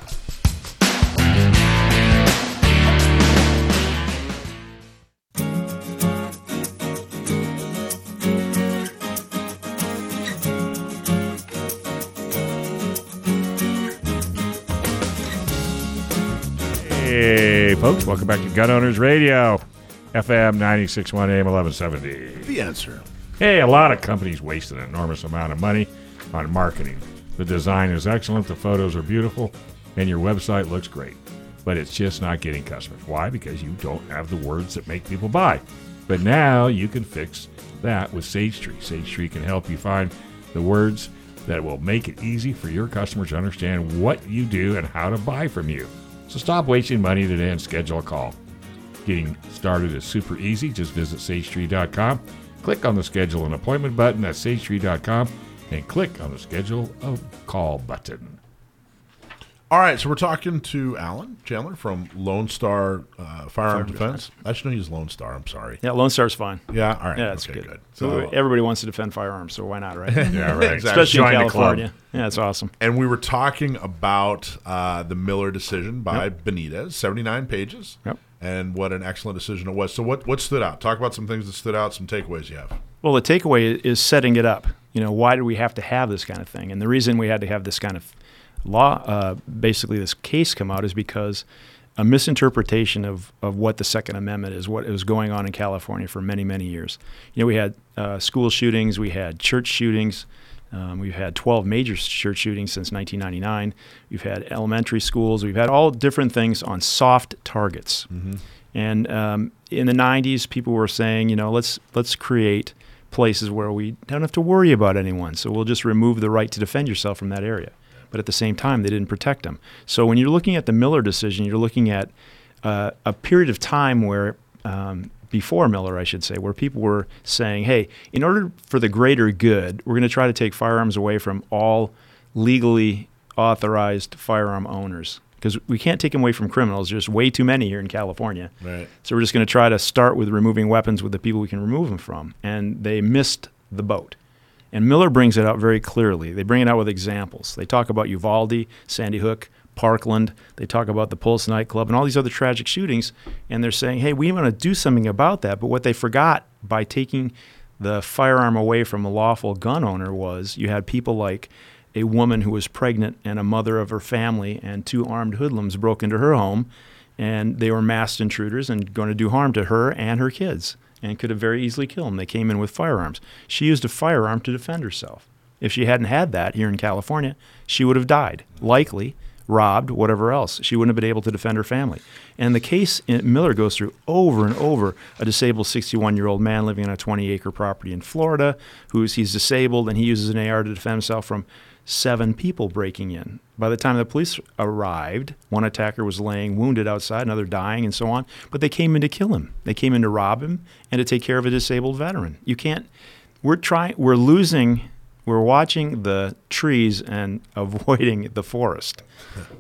Hey, folks, welcome back to Gun Owners Radio, FM 961 AM 1170. The answer. Hey, a lot of companies waste an enormous amount of money on marketing. The design is excellent, the photos are beautiful, and your website looks great. But it's just not getting customers. Why? Because you don't have the words that make people buy. But now you can fix that with Sage Tree. Sage Tree can help you find the words that will make it easy for your customers to understand what you do and how to buy from you. So stop wasting money today and schedule a call. Getting started is super easy. Just visit sagetree.com, click on the schedule an appointment button at sagetree.com, and click on the schedule a call button. All right, so we're talking to Allen Chandler from Lone Star uh, Firearm Defense. I should know he's Lone Star. I'm sorry. Yeah, Lone Star's fine. Yeah, all right. Yeah, that's okay, good. good. So everybody wants to defend firearms, so why not, right? Yeah, right. Exactly. Especially in Join club. California. Yeah, it's awesome. and we were talking about uh, the Miller decision by Benitez, 79 pages, Yep. and what an excellent decision it was. So, what what stood out? Talk about some things that stood out, some takeaways you have. Well, the takeaway is setting it up. You know, why do we have to have this kind of thing? And the reason we had to have this kind of law, uh, basically this case come out, is because a misinterpretation of, of what the Second Amendment is, what was going on in California for many, many years. You know, we had uh, school shootings, we had church shootings, um, we've had 12 major church shootings since 1999. We've had elementary schools, we've had all different things on soft targets. And um, in the 90s, people were saying, you know, let's let's create places where we don't have to worry about anyone. So we'll just remove the right to defend yourself from that area. But at the same time, they didn't protect them. So when you're looking at the Miller decision, you're looking at uh, a period of time where, um, before Miller, I should say, where people were saying, hey, in order for the greater good, we're going to try to take firearms away from all legally authorized firearm owners. Because we can't take them away from criminals. There's just way too many here in California. Right. So we're just going to try to start with removing weapons with the people we can remove them from. And they missed the boat. And Miller brings it out very clearly. They bring it out with examples. They talk about Uvalde, Sandy Hook, Parkland. They talk about the Pulse nightclub and all these other tragic shootings. And they're saying, hey, we want to do something about that. But what they forgot by taking the firearm away from a lawful gun owner was you had people like a woman who was pregnant and a mother of her family, and two armed hoodlums broke into her home, and they were masked intruders and going to do harm to her and her kids, and could have very easily killed him. They came in with firearms. She used a firearm to defend herself. If she hadn't had that here in California, she would have died, likely, robbed, whatever else. She wouldn't have been able to defend her family. And the case Miller goes through over and over a disabled 61 year old man living on a 20 acre property in Florida who's he's disabled and he uses an AR to defend himself from seven people breaking in. By the time the police arrived, one attacker was laying wounded outside, another dying, and so on. But they came in to kill him. They came in to rob him and to take care of a disabled veteran. You can't. We're trying. We're losing. We're watching the trees and avoiding the forest,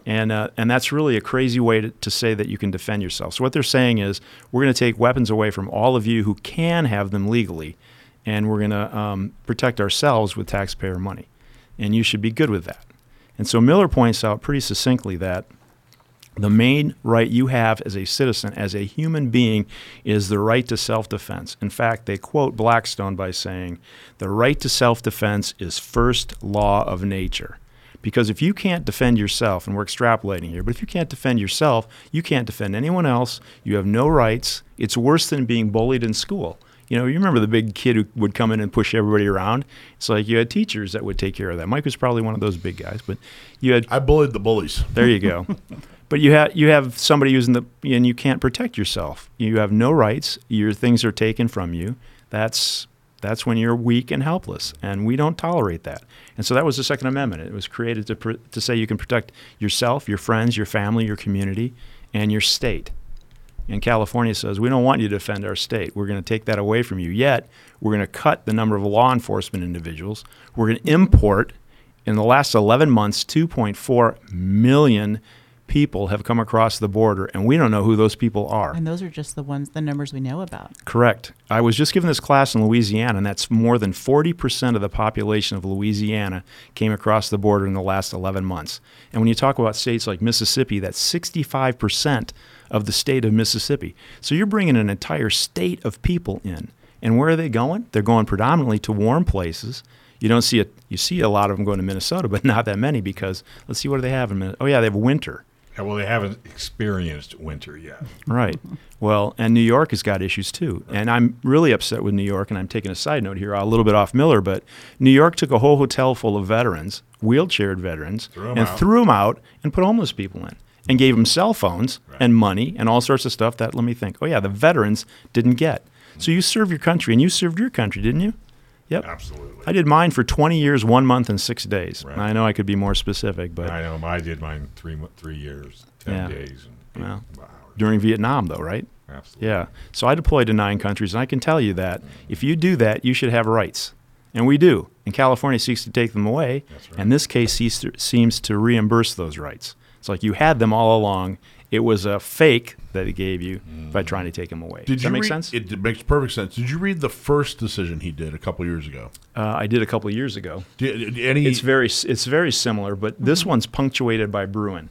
and uh, and that's really a crazy way to, to say that you can defend yourself. So what they're saying is we're going to take weapons away from all of you who can have them legally, and we're going to um, protect ourselves with taxpayer money and you should be good with that. And so Miller points out pretty succinctly that the main right you have as a citizen, as a human being, is the right to self defense. In fact, they quote Blackstone by saying, the right to self defense is first law of nature. Because if you can't defend yourself, and we're extrapolating here, but if you can't defend yourself, you can't defend anyone else. You have no rights. It's worse than being bullied in school. You know, you remember the big kid who would come in and push everybody around. It's like you had teachers that would take care of that. Mike was probably one of those big guys, but you had. I bullied the bullies. There you go. but you have you have somebody using the and you can't protect yourself. You have no rights. Your things are taken from you. That's that's when you're weak and helpless, and we don't tolerate that. And so that was the Second Amendment. It was created to pr- to say you can protect yourself, your friends, your family, your community, and your state. And California says, we don't want you to defend our state. We're going to take that away from you. Yet, we're going to cut the number of law enforcement individuals. We're going to import, in the last 11 months, 2.4 million people have come across the border, and we don't know who those people are. And those are just the ones, the numbers we know about. Correct. I was just given this class in Louisiana, and that's more than 40% of the population of Louisiana came across the border in the last 11 months. And when you talk about states like Mississippi, that's 65% of the state of Mississippi. So you're bringing an entire state of people in. And where are they going? They're going predominantly to warm places. You don't see a you see a lot of them going to Minnesota, but not that many because let's see what do they have in Minnesota. Oh yeah, they have winter. Yeah, well, they haven't experienced winter yet. Right. Well, and New York has got issues too. And I'm really upset with New York, and I'm taking a side note here, a little bit off Miller, but New York took a whole hotel full of veterans, wheelchaired veterans, Threw and out. threw them out and put homeless people in and gave them cell phones Right. and money and all sorts of stuff that, let me think, oh, yeah, the veterans didn't get. So you served your country, and you served your country, didn't you? Yep. Absolutely. I did mine for 20 years, one month, and six days. Right. I know I could be more specific, but I know. I did mine three three years, ten Yeah. days, and Well. hours. during Vietnam, though, right? Absolutely. Yeah. So I deployed to nine countries, and I can tell you that if you do that, you should have rights. And we do. And California seeks to take them away. That's right. And this case seems to reimburse those rights. It's like you had them all along. It was a fake that he gave you by trying to take them away. Did Does that make read, sense? It, it makes perfect sense. Did you read the first decision he did a couple years ago? Uh, I did a couple years ago. Did, did any It's very it's very similar, but this one's punctuated by Bruen.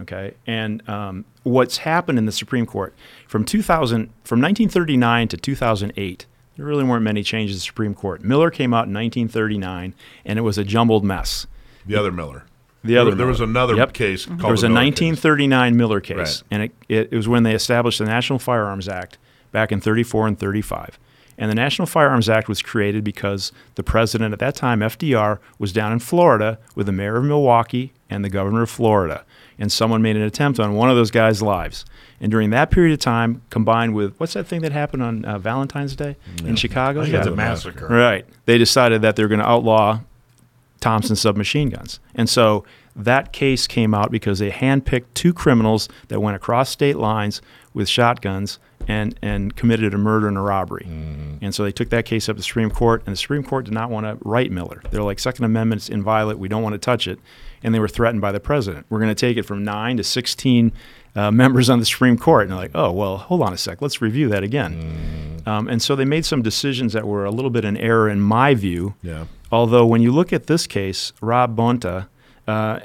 Okay, and um, what's happened in the Supreme Court from 2000 from 1939 to 2008, there really weren't many changes in the Supreme Court. Miller came out in 1939, and it was a jumbled mess. the other Miller? The other there was another Yep. case called There was the a Miller case. 1939 Miller case, Right. and it, it, it was when they established the National Firearms Act back in 34 and 35. And the National Firearms Act was created because the president at that time, FDR, was down in Florida with the mayor of Milwaukee and the governor of Florida. And someone made an attempt on one of those guys' lives. And during that period of time, combined with what's that thing that happened on uh, Valentine's Day in Chicago? It's a massacre. Right. They decided that they're going to outlaw Thompson submachine guns. And so that case came out because they handpicked two criminals that went across state lines with shotguns and, and committed a murder and a robbery. And so they took that case up to the Supreme Court, and the Supreme Court did not want to write Miller. They're like, Second Amendment's inviolate. We don't want to touch it. And they were threatened by the president. We're going to take it from nine to 16 uh, members on the Supreme Court. And they're like, oh, well, hold on a sec. Let's review that again. Um, and so they made some decisions that were a little bit in error, in my view. Yeah. Although when you look at this case, Rob Bonta, uh,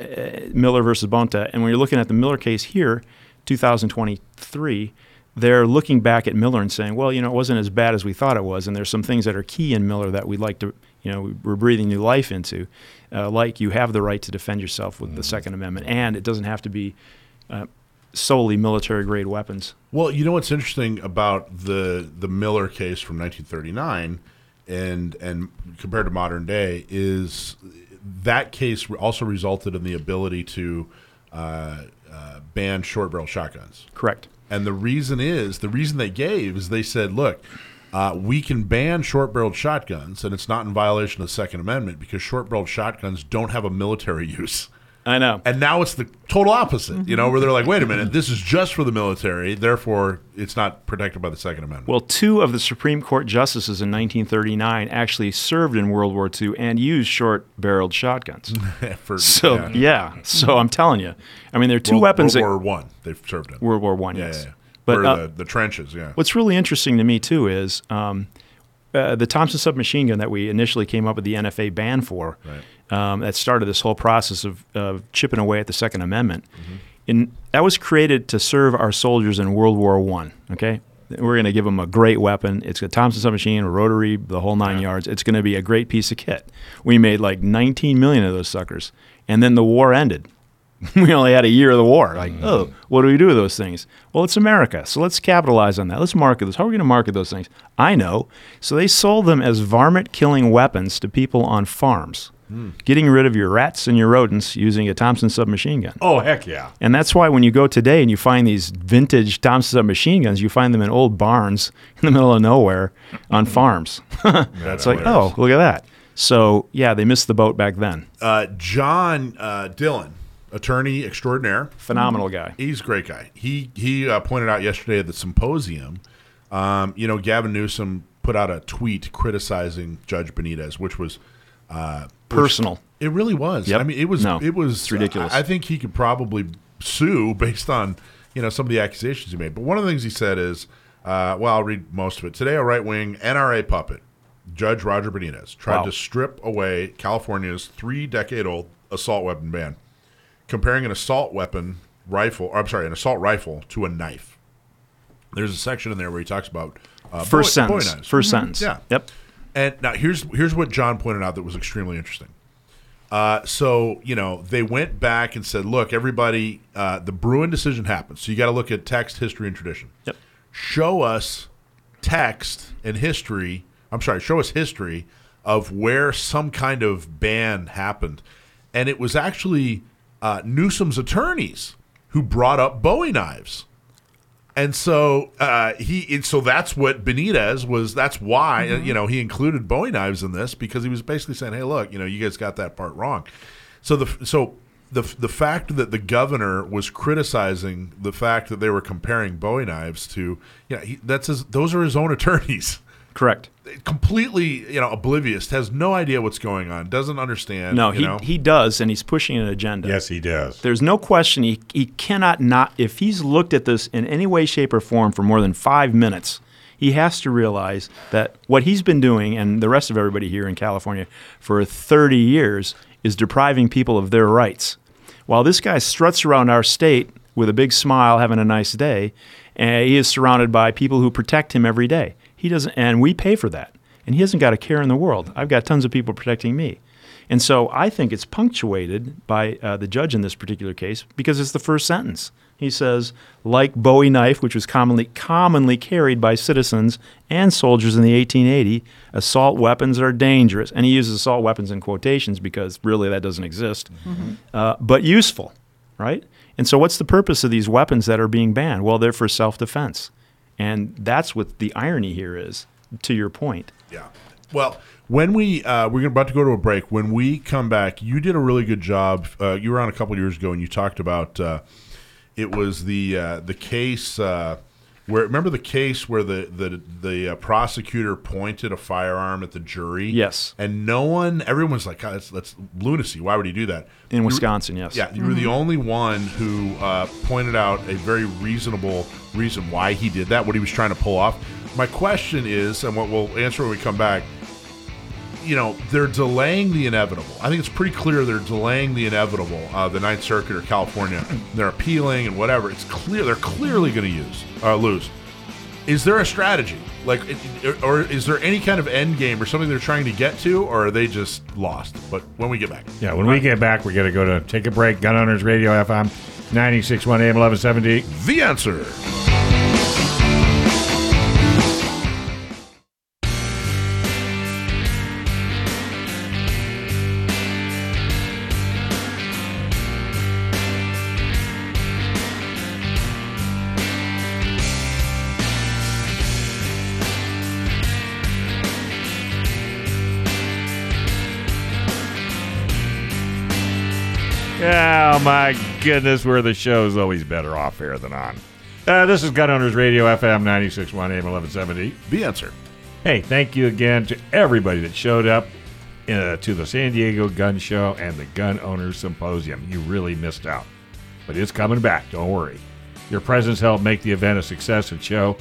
Miller versus Bonta, and when you're looking at the Miller case here, 2023, they're looking back at Miller and saying, well, you know, it wasn't as bad as we thought it was, and there's some things that are key in Miller that we'd like to, you know, we're breathing new life into, uh, like you have the right to defend yourself with the Second Amendment, and it doesn't have to be uh, solely military grade weapons. Well, you know what's interesting about the the Miller case from 1939 and and compared to modern day is that case also resulted in the ability to uh, uh, ban short barrel shotguns. Correct. And the reason is the reason they gave is they said, look, uh, we can ban short barreled shotguns, and it's not in violation of the Second Amendment because short barreled shotguns don't have a military use. I know. And now it's the total opposite, you know, where they're like, wait a minute, this is just for the military, therefore it's not protected by the Second Amendment. Well, two of the Supreme Court justices in 1939 actually served in World War II and used short-barreled shotguns. For, So yeah. so I'm telling you, I mean, there are two World, weapons. World that- War One, they've served in. World War One. yeah, yes. yeah, yeah. But uh, the, the trenches, yeah. What's really interesting to me too is um, uh, the Thompson submachine gun that we initially came up with the NFA ban for. Um, that started this whole process of, of chipping away at the Second Amendment. Mm-hmm. In, that was created to serve our soldiers in World War One. Okay, we're going to give them a great weapon. It's a Thompson submachine, a rotary, the whole nine yards. It's going to be a great piece of kit. We made like 19 million of those suckers, and then the war ended. we only had a year of the war. Like, Mm-hmm. oh, what do we do with those things? Well, it's America, so let's capitalize on that. Let's market this. How are we going to market those things? I know. So they sold them as varmint killing weapons to people on farms, Getting rid of your rats and your rodents using a Thompson submachine gun. Oh, heck yeah. And that's why when you go today and you find these vintage Thompson submachine guns, you find them in old barns in the middle of nowhere on farms. it's like, oh, look at that. So yeah, they missed the boat back then. Uh, John uh, Dillon, attorney extraordinaire, Phenomenal guy. He's a great guy. He he uh, pointed out yesterday at the symposium. Um, you know, Gavin Newsom put out a tweet criticizing Judge Benitez, which was uh, Personal. it really was. Yep. I mean, it was. No, it was ridiculous. I, I think he could probably sue based on you know some of the accusations he made. But one of the things he said is, uh, well, I'll read most of it. Today, a right wing NRA puppet, Judge Roger Benitez, tried Wow. to strip away California's three decade old assault weapon ban, comparing an assault weapon rifle, or I'm sorry, an assault rifle to a knife. There's a section in there where he talks about uh, First bowie sentence. knives. 1st sentence. Yeah. Yep. And now here's here's what John pointed out that was extremely interesting. Uh, so you know they went back and said, look, everybody, uh, the Bruen decision happened. So you got to look at text, history, and tradition. Yep. Show us text and history. I'm sorry, show us history of where some kind of ban happened, and it was actually uh, Newsom's attorneys who brought up Bowie knives. And so uh, he, and so that's what Benitez was. That's why uh, you know he included Bowie knives in this because he was basically saying, "Hey, look, you know, you guys got that part wrong." So the so the the fact that the governor was criticizing the fact that they were comparing Bowie knives to, you know, he, that's his, those are his own attorneys, Correct. completely you know oblivious, has no idea what's going on, doesn't understand. No, you he, know? he does, and he's pushing an agenda. Yes, he does. There's no question he, he cannot not, if he's looked at this in any way, shape, or form for more than five minutes, he has to realize that what he's been doing, and the rest of everybody here in California, for 30 years, is depriving people of their rights. While this guy struts around our state with a big smile, having a nice day, and he is surrounded by people who protect him every day. He doesn't, and we pay for that. And he hasn't got a care in the world. I've got tons of people protecting me. And so I think it's punctuated by uh, the judge in this particular case because it's the first sentence. He says, like Bowie knife, which was commonly commonly carried by citizens and soldiers in the 1880, assault weapons are dangerous. And he uses assault weapons in quotations because really that doesn't exist, uh, but useful, right? And so, what's the purpose of these weapons that are being banned? Well, they're for self-defense, and that's what the irony here is. To your point, Yeah. Well, when we uh, we're about to go to a break. When we come back, you did a really good job. Uh, you were on a couple years ago, and you talked about uh, it was the uh, the case uh, where remember the case where the the the uh, prosecutor pointed a firearm at the jury. Yes. and no one, everyone's like, God, that's, that's lunacy. Why would he do that? in You- Wisconsin, yes, yeah, you were the only one who uh, pointed out a very reasonable reason why he did that, what he was trying to pull off. My question is, and what we'll answer when we come back, you know, they're delaying the inevitable. I think it's pretty clear they're delaying the inevitable. Uh, the Ninth Circuit or California, they're appealing and whatever. It's clear they're clearly going to use uh, lose. Is there a strategy, like, it- or is there any kind of end game or something they're trying to get to, or are they just lost? But when we get back, Yeah, when we get back, we're going to go to take a break. Gun Owners Radio FM, 96.1 AM 1170. the answer. My goodness, where the show is always better off air than on. Uh, this is Gun Owners Radio FM 96.1 AM 1170. The answer. Hey, thank you again to everybody that showed up uh, to the San Diego Gun Show and the Gun Owners Symposium. You really missed out, but it's coming back. Don't worry. Your presence helped make the event a success and show.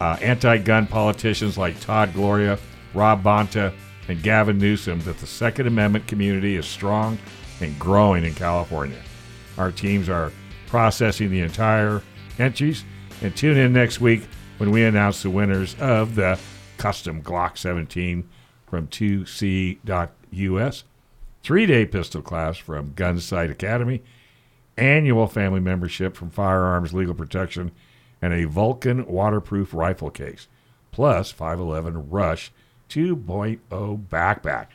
Uh, anti-gun politicians like Todd Gloria, Rob Bonta, and Gavin Newsom that the Second Amendment community is strong and growing in California. Our teams are processing the entire entries, and tune in next week when we announce the winners of the custom Glock 17 from TwoSee.us, three day pistol class from Gunsite Academy, annual family membership from Firearms Legal Protection, and a Vulcan waterproof rifle case, plus 511 Rush 2.0 backpack.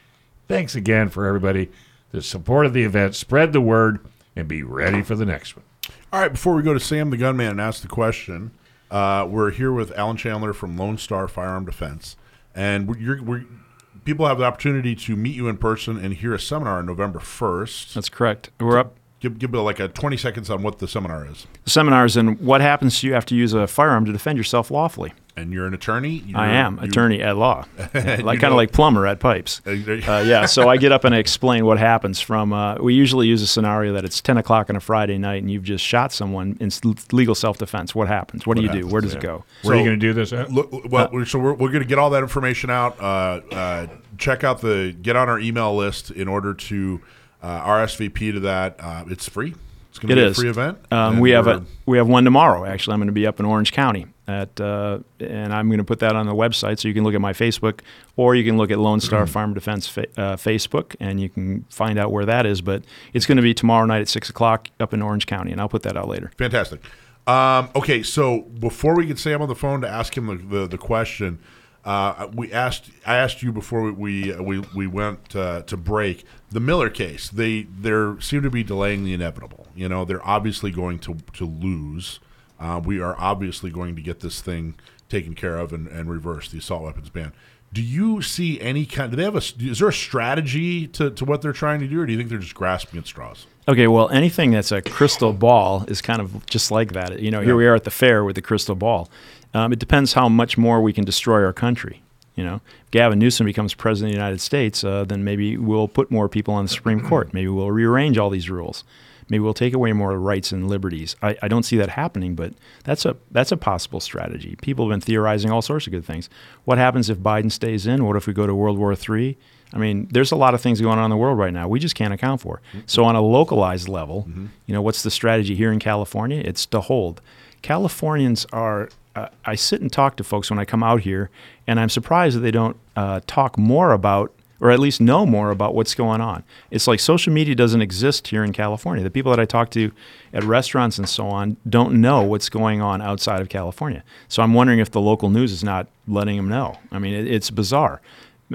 Thanks again for everybody that supported the event. Spread the word and be ready for the next one. All right, before we go to Sam the Gunman and ask the question, uh, we're here with Allen Chandler from Lone Star Firearm Defense, and we're, you're, we're, people have the opportunity to meet you in person and hear a seminar on November first. That's correct. We're up. Give, give like a 20 seconds on what the seminar is. The seminar is and what happens to you after you use a firearm to defend yourself lawfully. And you're an attorney? You're, I am you- attorney at law, like kind of like plumber at pipes. Uh, there you- Uh, yeah, so I get up and I explain what happens from. Uh, we usually use a scenario that it's 10 o'clock on a Friday night and you've just shot someone in legal self defense. What happens? What, do you do? Where does yeah. it go? Where are you going to do this at? Look, well, so we're, we're going to get all that information out. Uh, uh, check out the get on our email list in order to uh, RSVP to that. Uh, it's free. It's going It to be is. a free event. Um, we have a we have one tomorrow. Actually, I'm going to be up in Orange County at, uh, and I'm going to put that on the website so you can look at my Facebook, or you can look at Lone Star Farm Defense fa- uh, Facebook, and you can find out where that is. But it's going to be tomorrow night at six o'clock up in Orange County, and I'll put that out later. Fantastic. Um, okay, so before we get Sam on the phone to ask him the, the, the question, uh, we asked I asked you before we we we, we went uh, to break the Miller case. They they seem to be delaying the inevitable. You know, they're obviously going to to lose. Uh, we are obviously going to get this thing taken care of and, and reverse the assault weapons ban. Do you see any kind? Do they have a? Is there a strategy to, to what they're trying to do, or do you think they're just grasping at straws? Okay, well, anything that's a crystal ball is kind of just like that. You know, here we are at the fair with the crystal ball. Um, it depends how much more we can destroy our country. You know, if Gavin Newsom becomes president of the United States, uh, then maybe we'll put more people on the Supreme Court. Maybe we'll rearrange all these rules. Maybe we'll take away more rights and liberties. I, I don't see that happening, but that's a that's a possible strategy. People have been theorizing all sorts of good things. What happens if Biden stays in? What if we go to World War III? I mean, there's a lot of things going on in the world right now we just can't account for. So on a localized level, you know, what's the strategy here in California? It's to hold. Californians are. Uh, I sit and talk to folks when I come out here, and I'm surprised that they don't uh, talk more about, or at least know more about what's going on. It's like social media doesn't exist here in California. The people that I talk to at restaurants and so on don't know what's going on outside of California. So I'm wondering if the local news is not letting them know. I mean, it, it's bizarre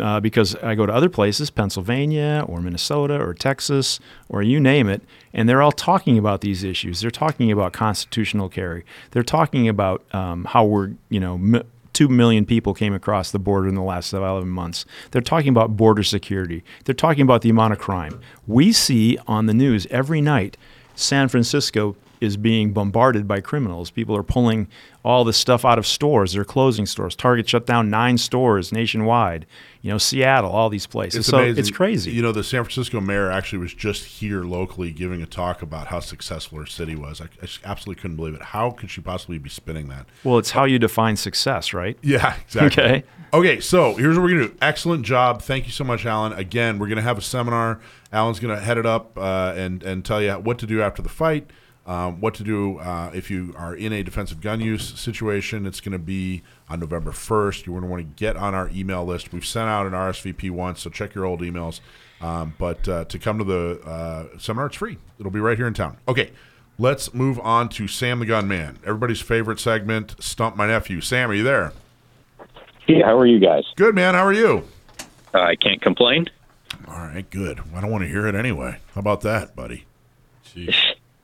uh, because I go to other places, Pennsylvania or Minnesota or Texas or you name it, and they're all talking about these issues. They're talking about constitutional carry. They're talking about um, how we're, you know, m- two million people came across the border in the last 11 months. They're talking about border security. They're talking about the amount of crime. We see on the news every night San Francisco is being bombarded by criminals. People are pulling all this stuff out of stores. They're closing stores. Target shut down nine stores nationwide. You know, Seattle, all these places. so amazing. it's crazy. You know, the San Francisco mayor actually was just here locally giving a talk about how successful her city was. I, I absolutely couldn't believe it. How could she possibly be spinning that? well, it's how you define success, right? Yeah, exactly. Okay. Okay, so here's what we're gonna do. Excellent job. Thank you so much, Allen. Again, we're gonna have a seminar. Allen's gonna head it up uh, and and tell you what to do after the fight. Um, what to do uh, if you are in a defensive gun use situation. It's going to be on November 1st. You're going to want to get on our email list. We've sent out an RSVP once, so check your old emails. Um, but uh, to come to the uh, seminar, it's free. It'll be right here in town. Okay, let's move on to Sam the Gun Man. Everybody's favorite segment, Stump My Nephew. Sam, are you there? Hey, how are you guys? Good, man. How are you? I can't complain. All right, good. I don't want to hear it anyway. How about that, buddy?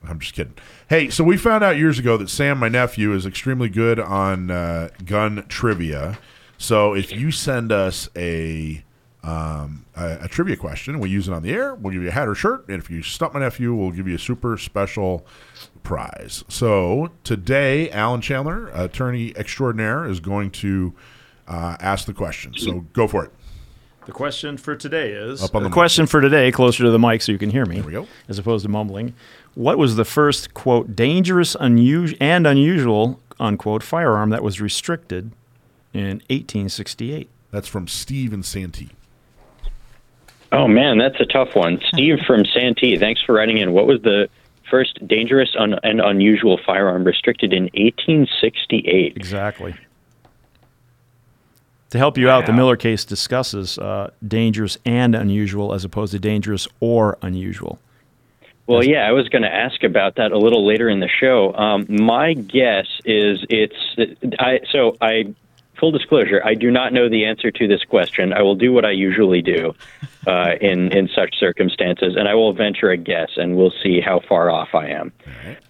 I'm just kidding. Hey, so we found out years ago that Sam, my nephew, is extremely good on uh, gun trivia. So if you send us a um, a, a trivia question. We use it on the air. We'll give you a hat or shirt, and if you stump my nephew, we'll give you a super special prize. So today, Allen Chandler, attorney extraordinaire, is going to uh, ask the question. So go for it. The question for today is Up on the the question for today, closer to the mic so you can hear me. There we go. As opposed to mumbling. What was the first quote dangerous, unusual, and unusual unquote firearm that was restricted in 1868? That's from Steve and Santee. Oh man, that's a tough one. Steve from Santee, thanks for writing in. What was the first dangerous un- and unusual firearm restricted in 1868? Exactly. To help you out, the Miller case discusses uh, dangerous and unusual as opposed to dangerous or unusual. Well, yeah, I was going to ask about that a little later in the show. Um, my guess is it's I. So I, full disclosure, I do not know the answer to this question. I will do what I usually do uh, in in such circumstances, and I will venture a guess, and we'll see how far off I am.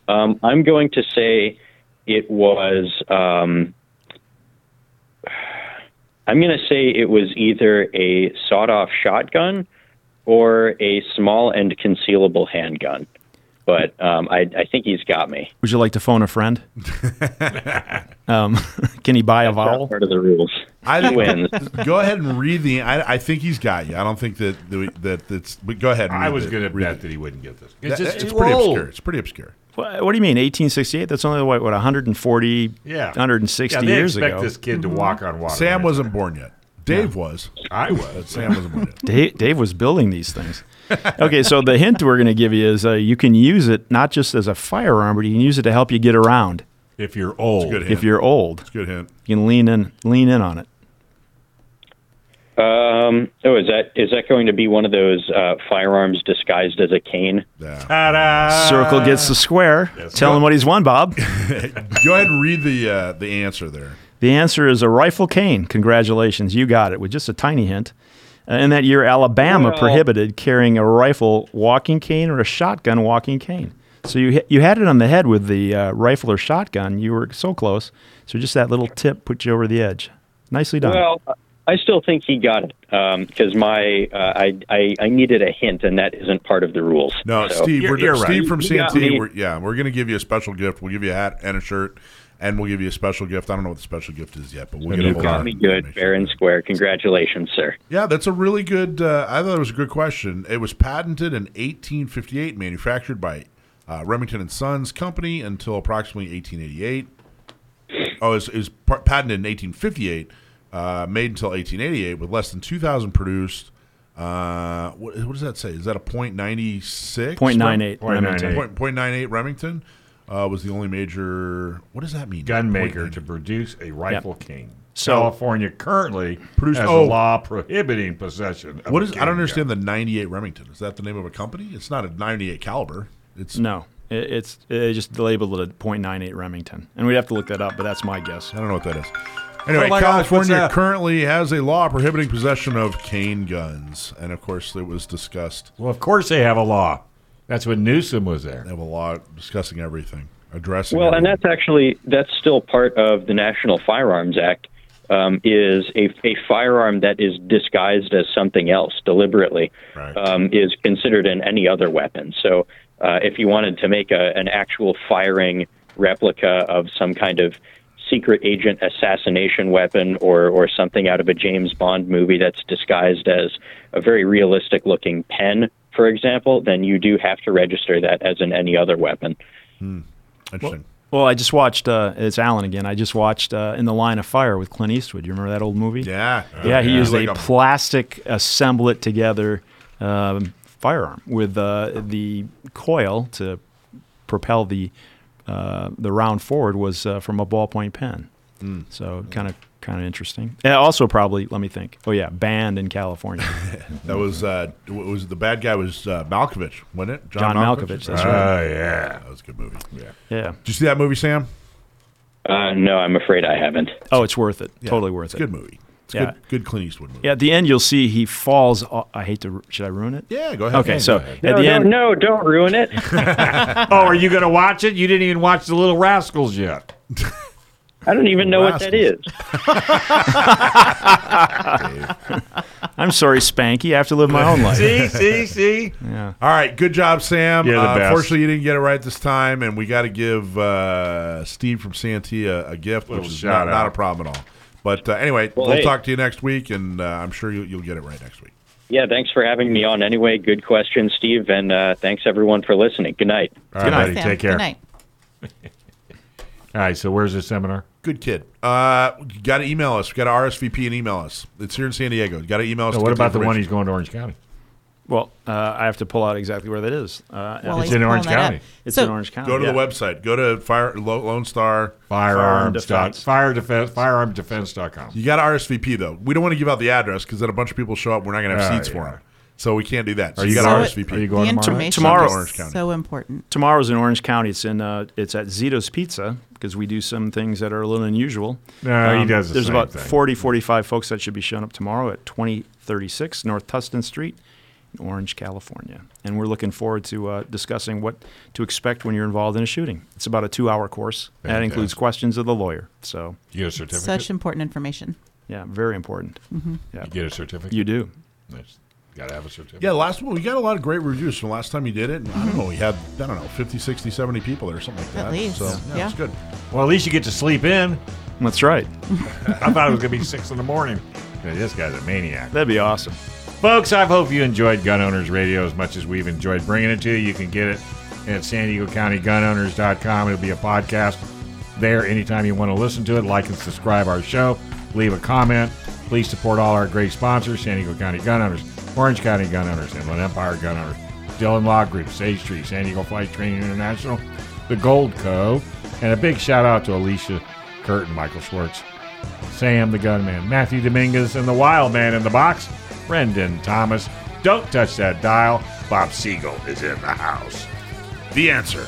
Um, I'm going to say it was. Um, I'm going to say it was either a sawed-off shotgun or a small and concealable handgun. But um, I, I think he's got me. Would you like to phone a friend? um, can he buy a Not vowel? part of the rules. I He wins. go ahead and read the. I, I think he's got you. I don't think that that that's. But go ahead. And I was going to read bet it. that he wouldn't get this. That- It's just it's pretty old. obscure. It's pretty obscure. What, what do you mean, 1868? That's only what, what 140, Yeah. 160 yeah, they years expect ago. this kid to walk on water. Sam right? wasn't born yet. Dave was. I But was. Sam wasn't. Dave, Dave was building these things. Okay, so the hint we're going to give you is uh, you can use it not just as a firearm, but you can use it to help you get around. If you're old, good hint. If you're old, It's a good hint. you can lean in, lean in on it. Um, oh, is that is that going to be one of those uh, firearms disguised as a cane? Yeah. Ta-da! Circle gets the square. Yes. Tell him what he's won, Bob. Go ahead and read the uh, the answer there. The answer is a rifle cane. Congratulations, you got it with just a tiny hint. Uh, in that year, Alabama Well- prohibited carrying a rifle walking cane or a shotgun walking cane. So you you had it on the head with the uh, rifle or shotgun. You were so close. So just that little tip put you over the edge. Nicely done. Well, I still think he got it because my uh, I, I I needed a hint, and that isn't part of the rules. No, So- Steve. You're- we're, you're right. Steve from You got Santee. me. We're, yeah, we're going to give you a special gift. We'll give you a hat and a shirt, and we'll give you a special gift. I don't know what the special gift is yet, but we'll get new a whole car. lot Got me good, fair and square. Congratulations, sir. Yeah, that's a really good. Uh, I thought it was a good question. It was patented in 1858, manufactured by uh, Remington and Sons Company until approximately 1888. Oh, it was, it was patented in 1858, uh, made until 1888, with less than 2,000 produced. Uh, what, what does that say? Is that a point ninety six? Point nine eight. Point nine eight. Point point nine eight. Remington uh, was the only major. What does that mean? gun Point to produce a rifle cane. So- California currently Produce- has oh. a law prohibiting possession. Of What a is? I don't understand gun. the ninety eight Remington. Is that the name of a company? It's not a ninety eight caliber. It's No, it, it's they just labeled it a .98 Remington, and we'd have to look that up. But that's my guess. I don't know what that is. Anyway, Oh my gosh, California that? currently has a law prohibiting possession of cane guns, and of course, it was discussed. Well, of course they have a law. That's when Newsom was there. They have a law discussing everything, addressing. Well, and that's actually that's still part of the National Firearms Act. Um, is a, a firearm that is disguised as something else deliberately Right. um, is considered an any other weapon. So, uh, if you wanted to make a, an actual firing replica of some kind of secret agent assassination weapon or or something out of a James Bond movie that's disguised as a very realistic looking pen, for example, then you do have to register that as in any other weapon. Interesting. Well, I just watched. Uh, it's Allen again. I just watched uh, In the Line of Fire with Clint Eastwood. You remember that old movie? yeah. Yeah, he used Like a plastic assemble it together um, firearm with uh, the coil to propel the uh, the round forward was uh, from a ballpoint pen. Hmm. So kind of kind of interesting. And also probably let me think. Oh yeah, banned in California. That was uh, what was the bad guy was uh, Malkovich, wasn't it? John Malkovich, that's Oh, right. yeah. That was a good movie. Yeah. yeah. Did you see that movie, Sam? Uh, no, I'm afraid I haven't. Oh, it's worth it. Yeah. Totally worth it's it. good movie. It's Yeah. good, good Clint Eastwood movie. Yeah, at the end you'll see he falls. I hate to. Should I ruin it? Yeah, go ahead. Okay, Yeah, so ahead. at no, the no, end, no, don't ruin it. Oh, are you going to watch it? You didn't even watch The Little Rascals yet. I don't even know what that Rascals. is. I I'm sorry, Spanky. I have to live my own life. see, see, see. Yeah. All right, good job, Sam. You're the uh, best. Unfortunately, you didn't get it right this time, and we got to give uh, Steve from Santee a, a gift, which is not, not a problem at all. But uh, anyway, Well, we'll hey. talk to you next week, and uh, I'm sure you, you'll get it right next week. Yeah, thanks for having me on. Anyway, good question, Steve, and uh, thanks everyone for listening. Good night. All right, buddy. Sam, Take care. Good night. All right. So where's the seminar? Good kid. Uh, you got to email us. We got to RSVP and email us. It's here in San Diego. You got to email us. So to what about the one he's going to Orange County? Well, uh, I have to pull out exactly where that is. Uh, Well, It's in Orange County. it's so, in Orange County. Go to yeah. the website. Go to Fire Lo- Lone Star. Firearms. dot- Defense. Fire defense. Firearmdefense.com. You got to RSVP though. We don't want to give out the address because then a bunch of people show up. We're not going to have Ah, seats for them, so we can't do that. So Are you you got going- to RSVP. Are you The going tomorrow? information Tomorrow. is Orange County. so important. Tomorrow's in Orange County. It's in. Uh, it's at Zito's Pizza because we do some things that are a little unusual. Um, he does the There's same about thing. 40, 45 folks that should be showing up tomorrow at 2036 North Tustin Street in Orange, California. And we're looking forward to uh, discussing what to expect when you're involved in a shooting. It's about a two-hour course. That includes questions of the lawyer. So, You get a certificate. Such important information. yeah, very important. Yeah, you get a certificate. you do. Nice. Got to have a certificate. Yeah, last one we got a lot of great reviews from last time you did it. And I don't know, we had I don't know 50, 60, 70 people there or something like that. At that. least, so yeah, yeah. it's good. Well, at least you get to sleep in. That's right. I thought it was going to be six in the morning. Yeah, this guy's a maniac. That'd be awesome. Folks, I hope you enjoyed Gun Owners Radio as much as we've enjoyed bringing it to you. You can get it at San Diego County Gunowners.com. It'll be a podcast there anytime you want to listen to it. Like and subscribe our show. Leave a comment. Please support all our great sponsors San Diego County Gun Owners, Orange County Gun Owners, Inland Empire Gun Owners, Dillon Law Group, Sage Tree, San Diego Flight Training International, The Gold Co., and a big shout out to Alisha Curtin, Michael Schwartz, Sam the Gunman, Matthew Dominguez, and the Wild Man in the Box, Brendan Thomas. Don't touch that dial. Bob Siegel is in the house. The answer.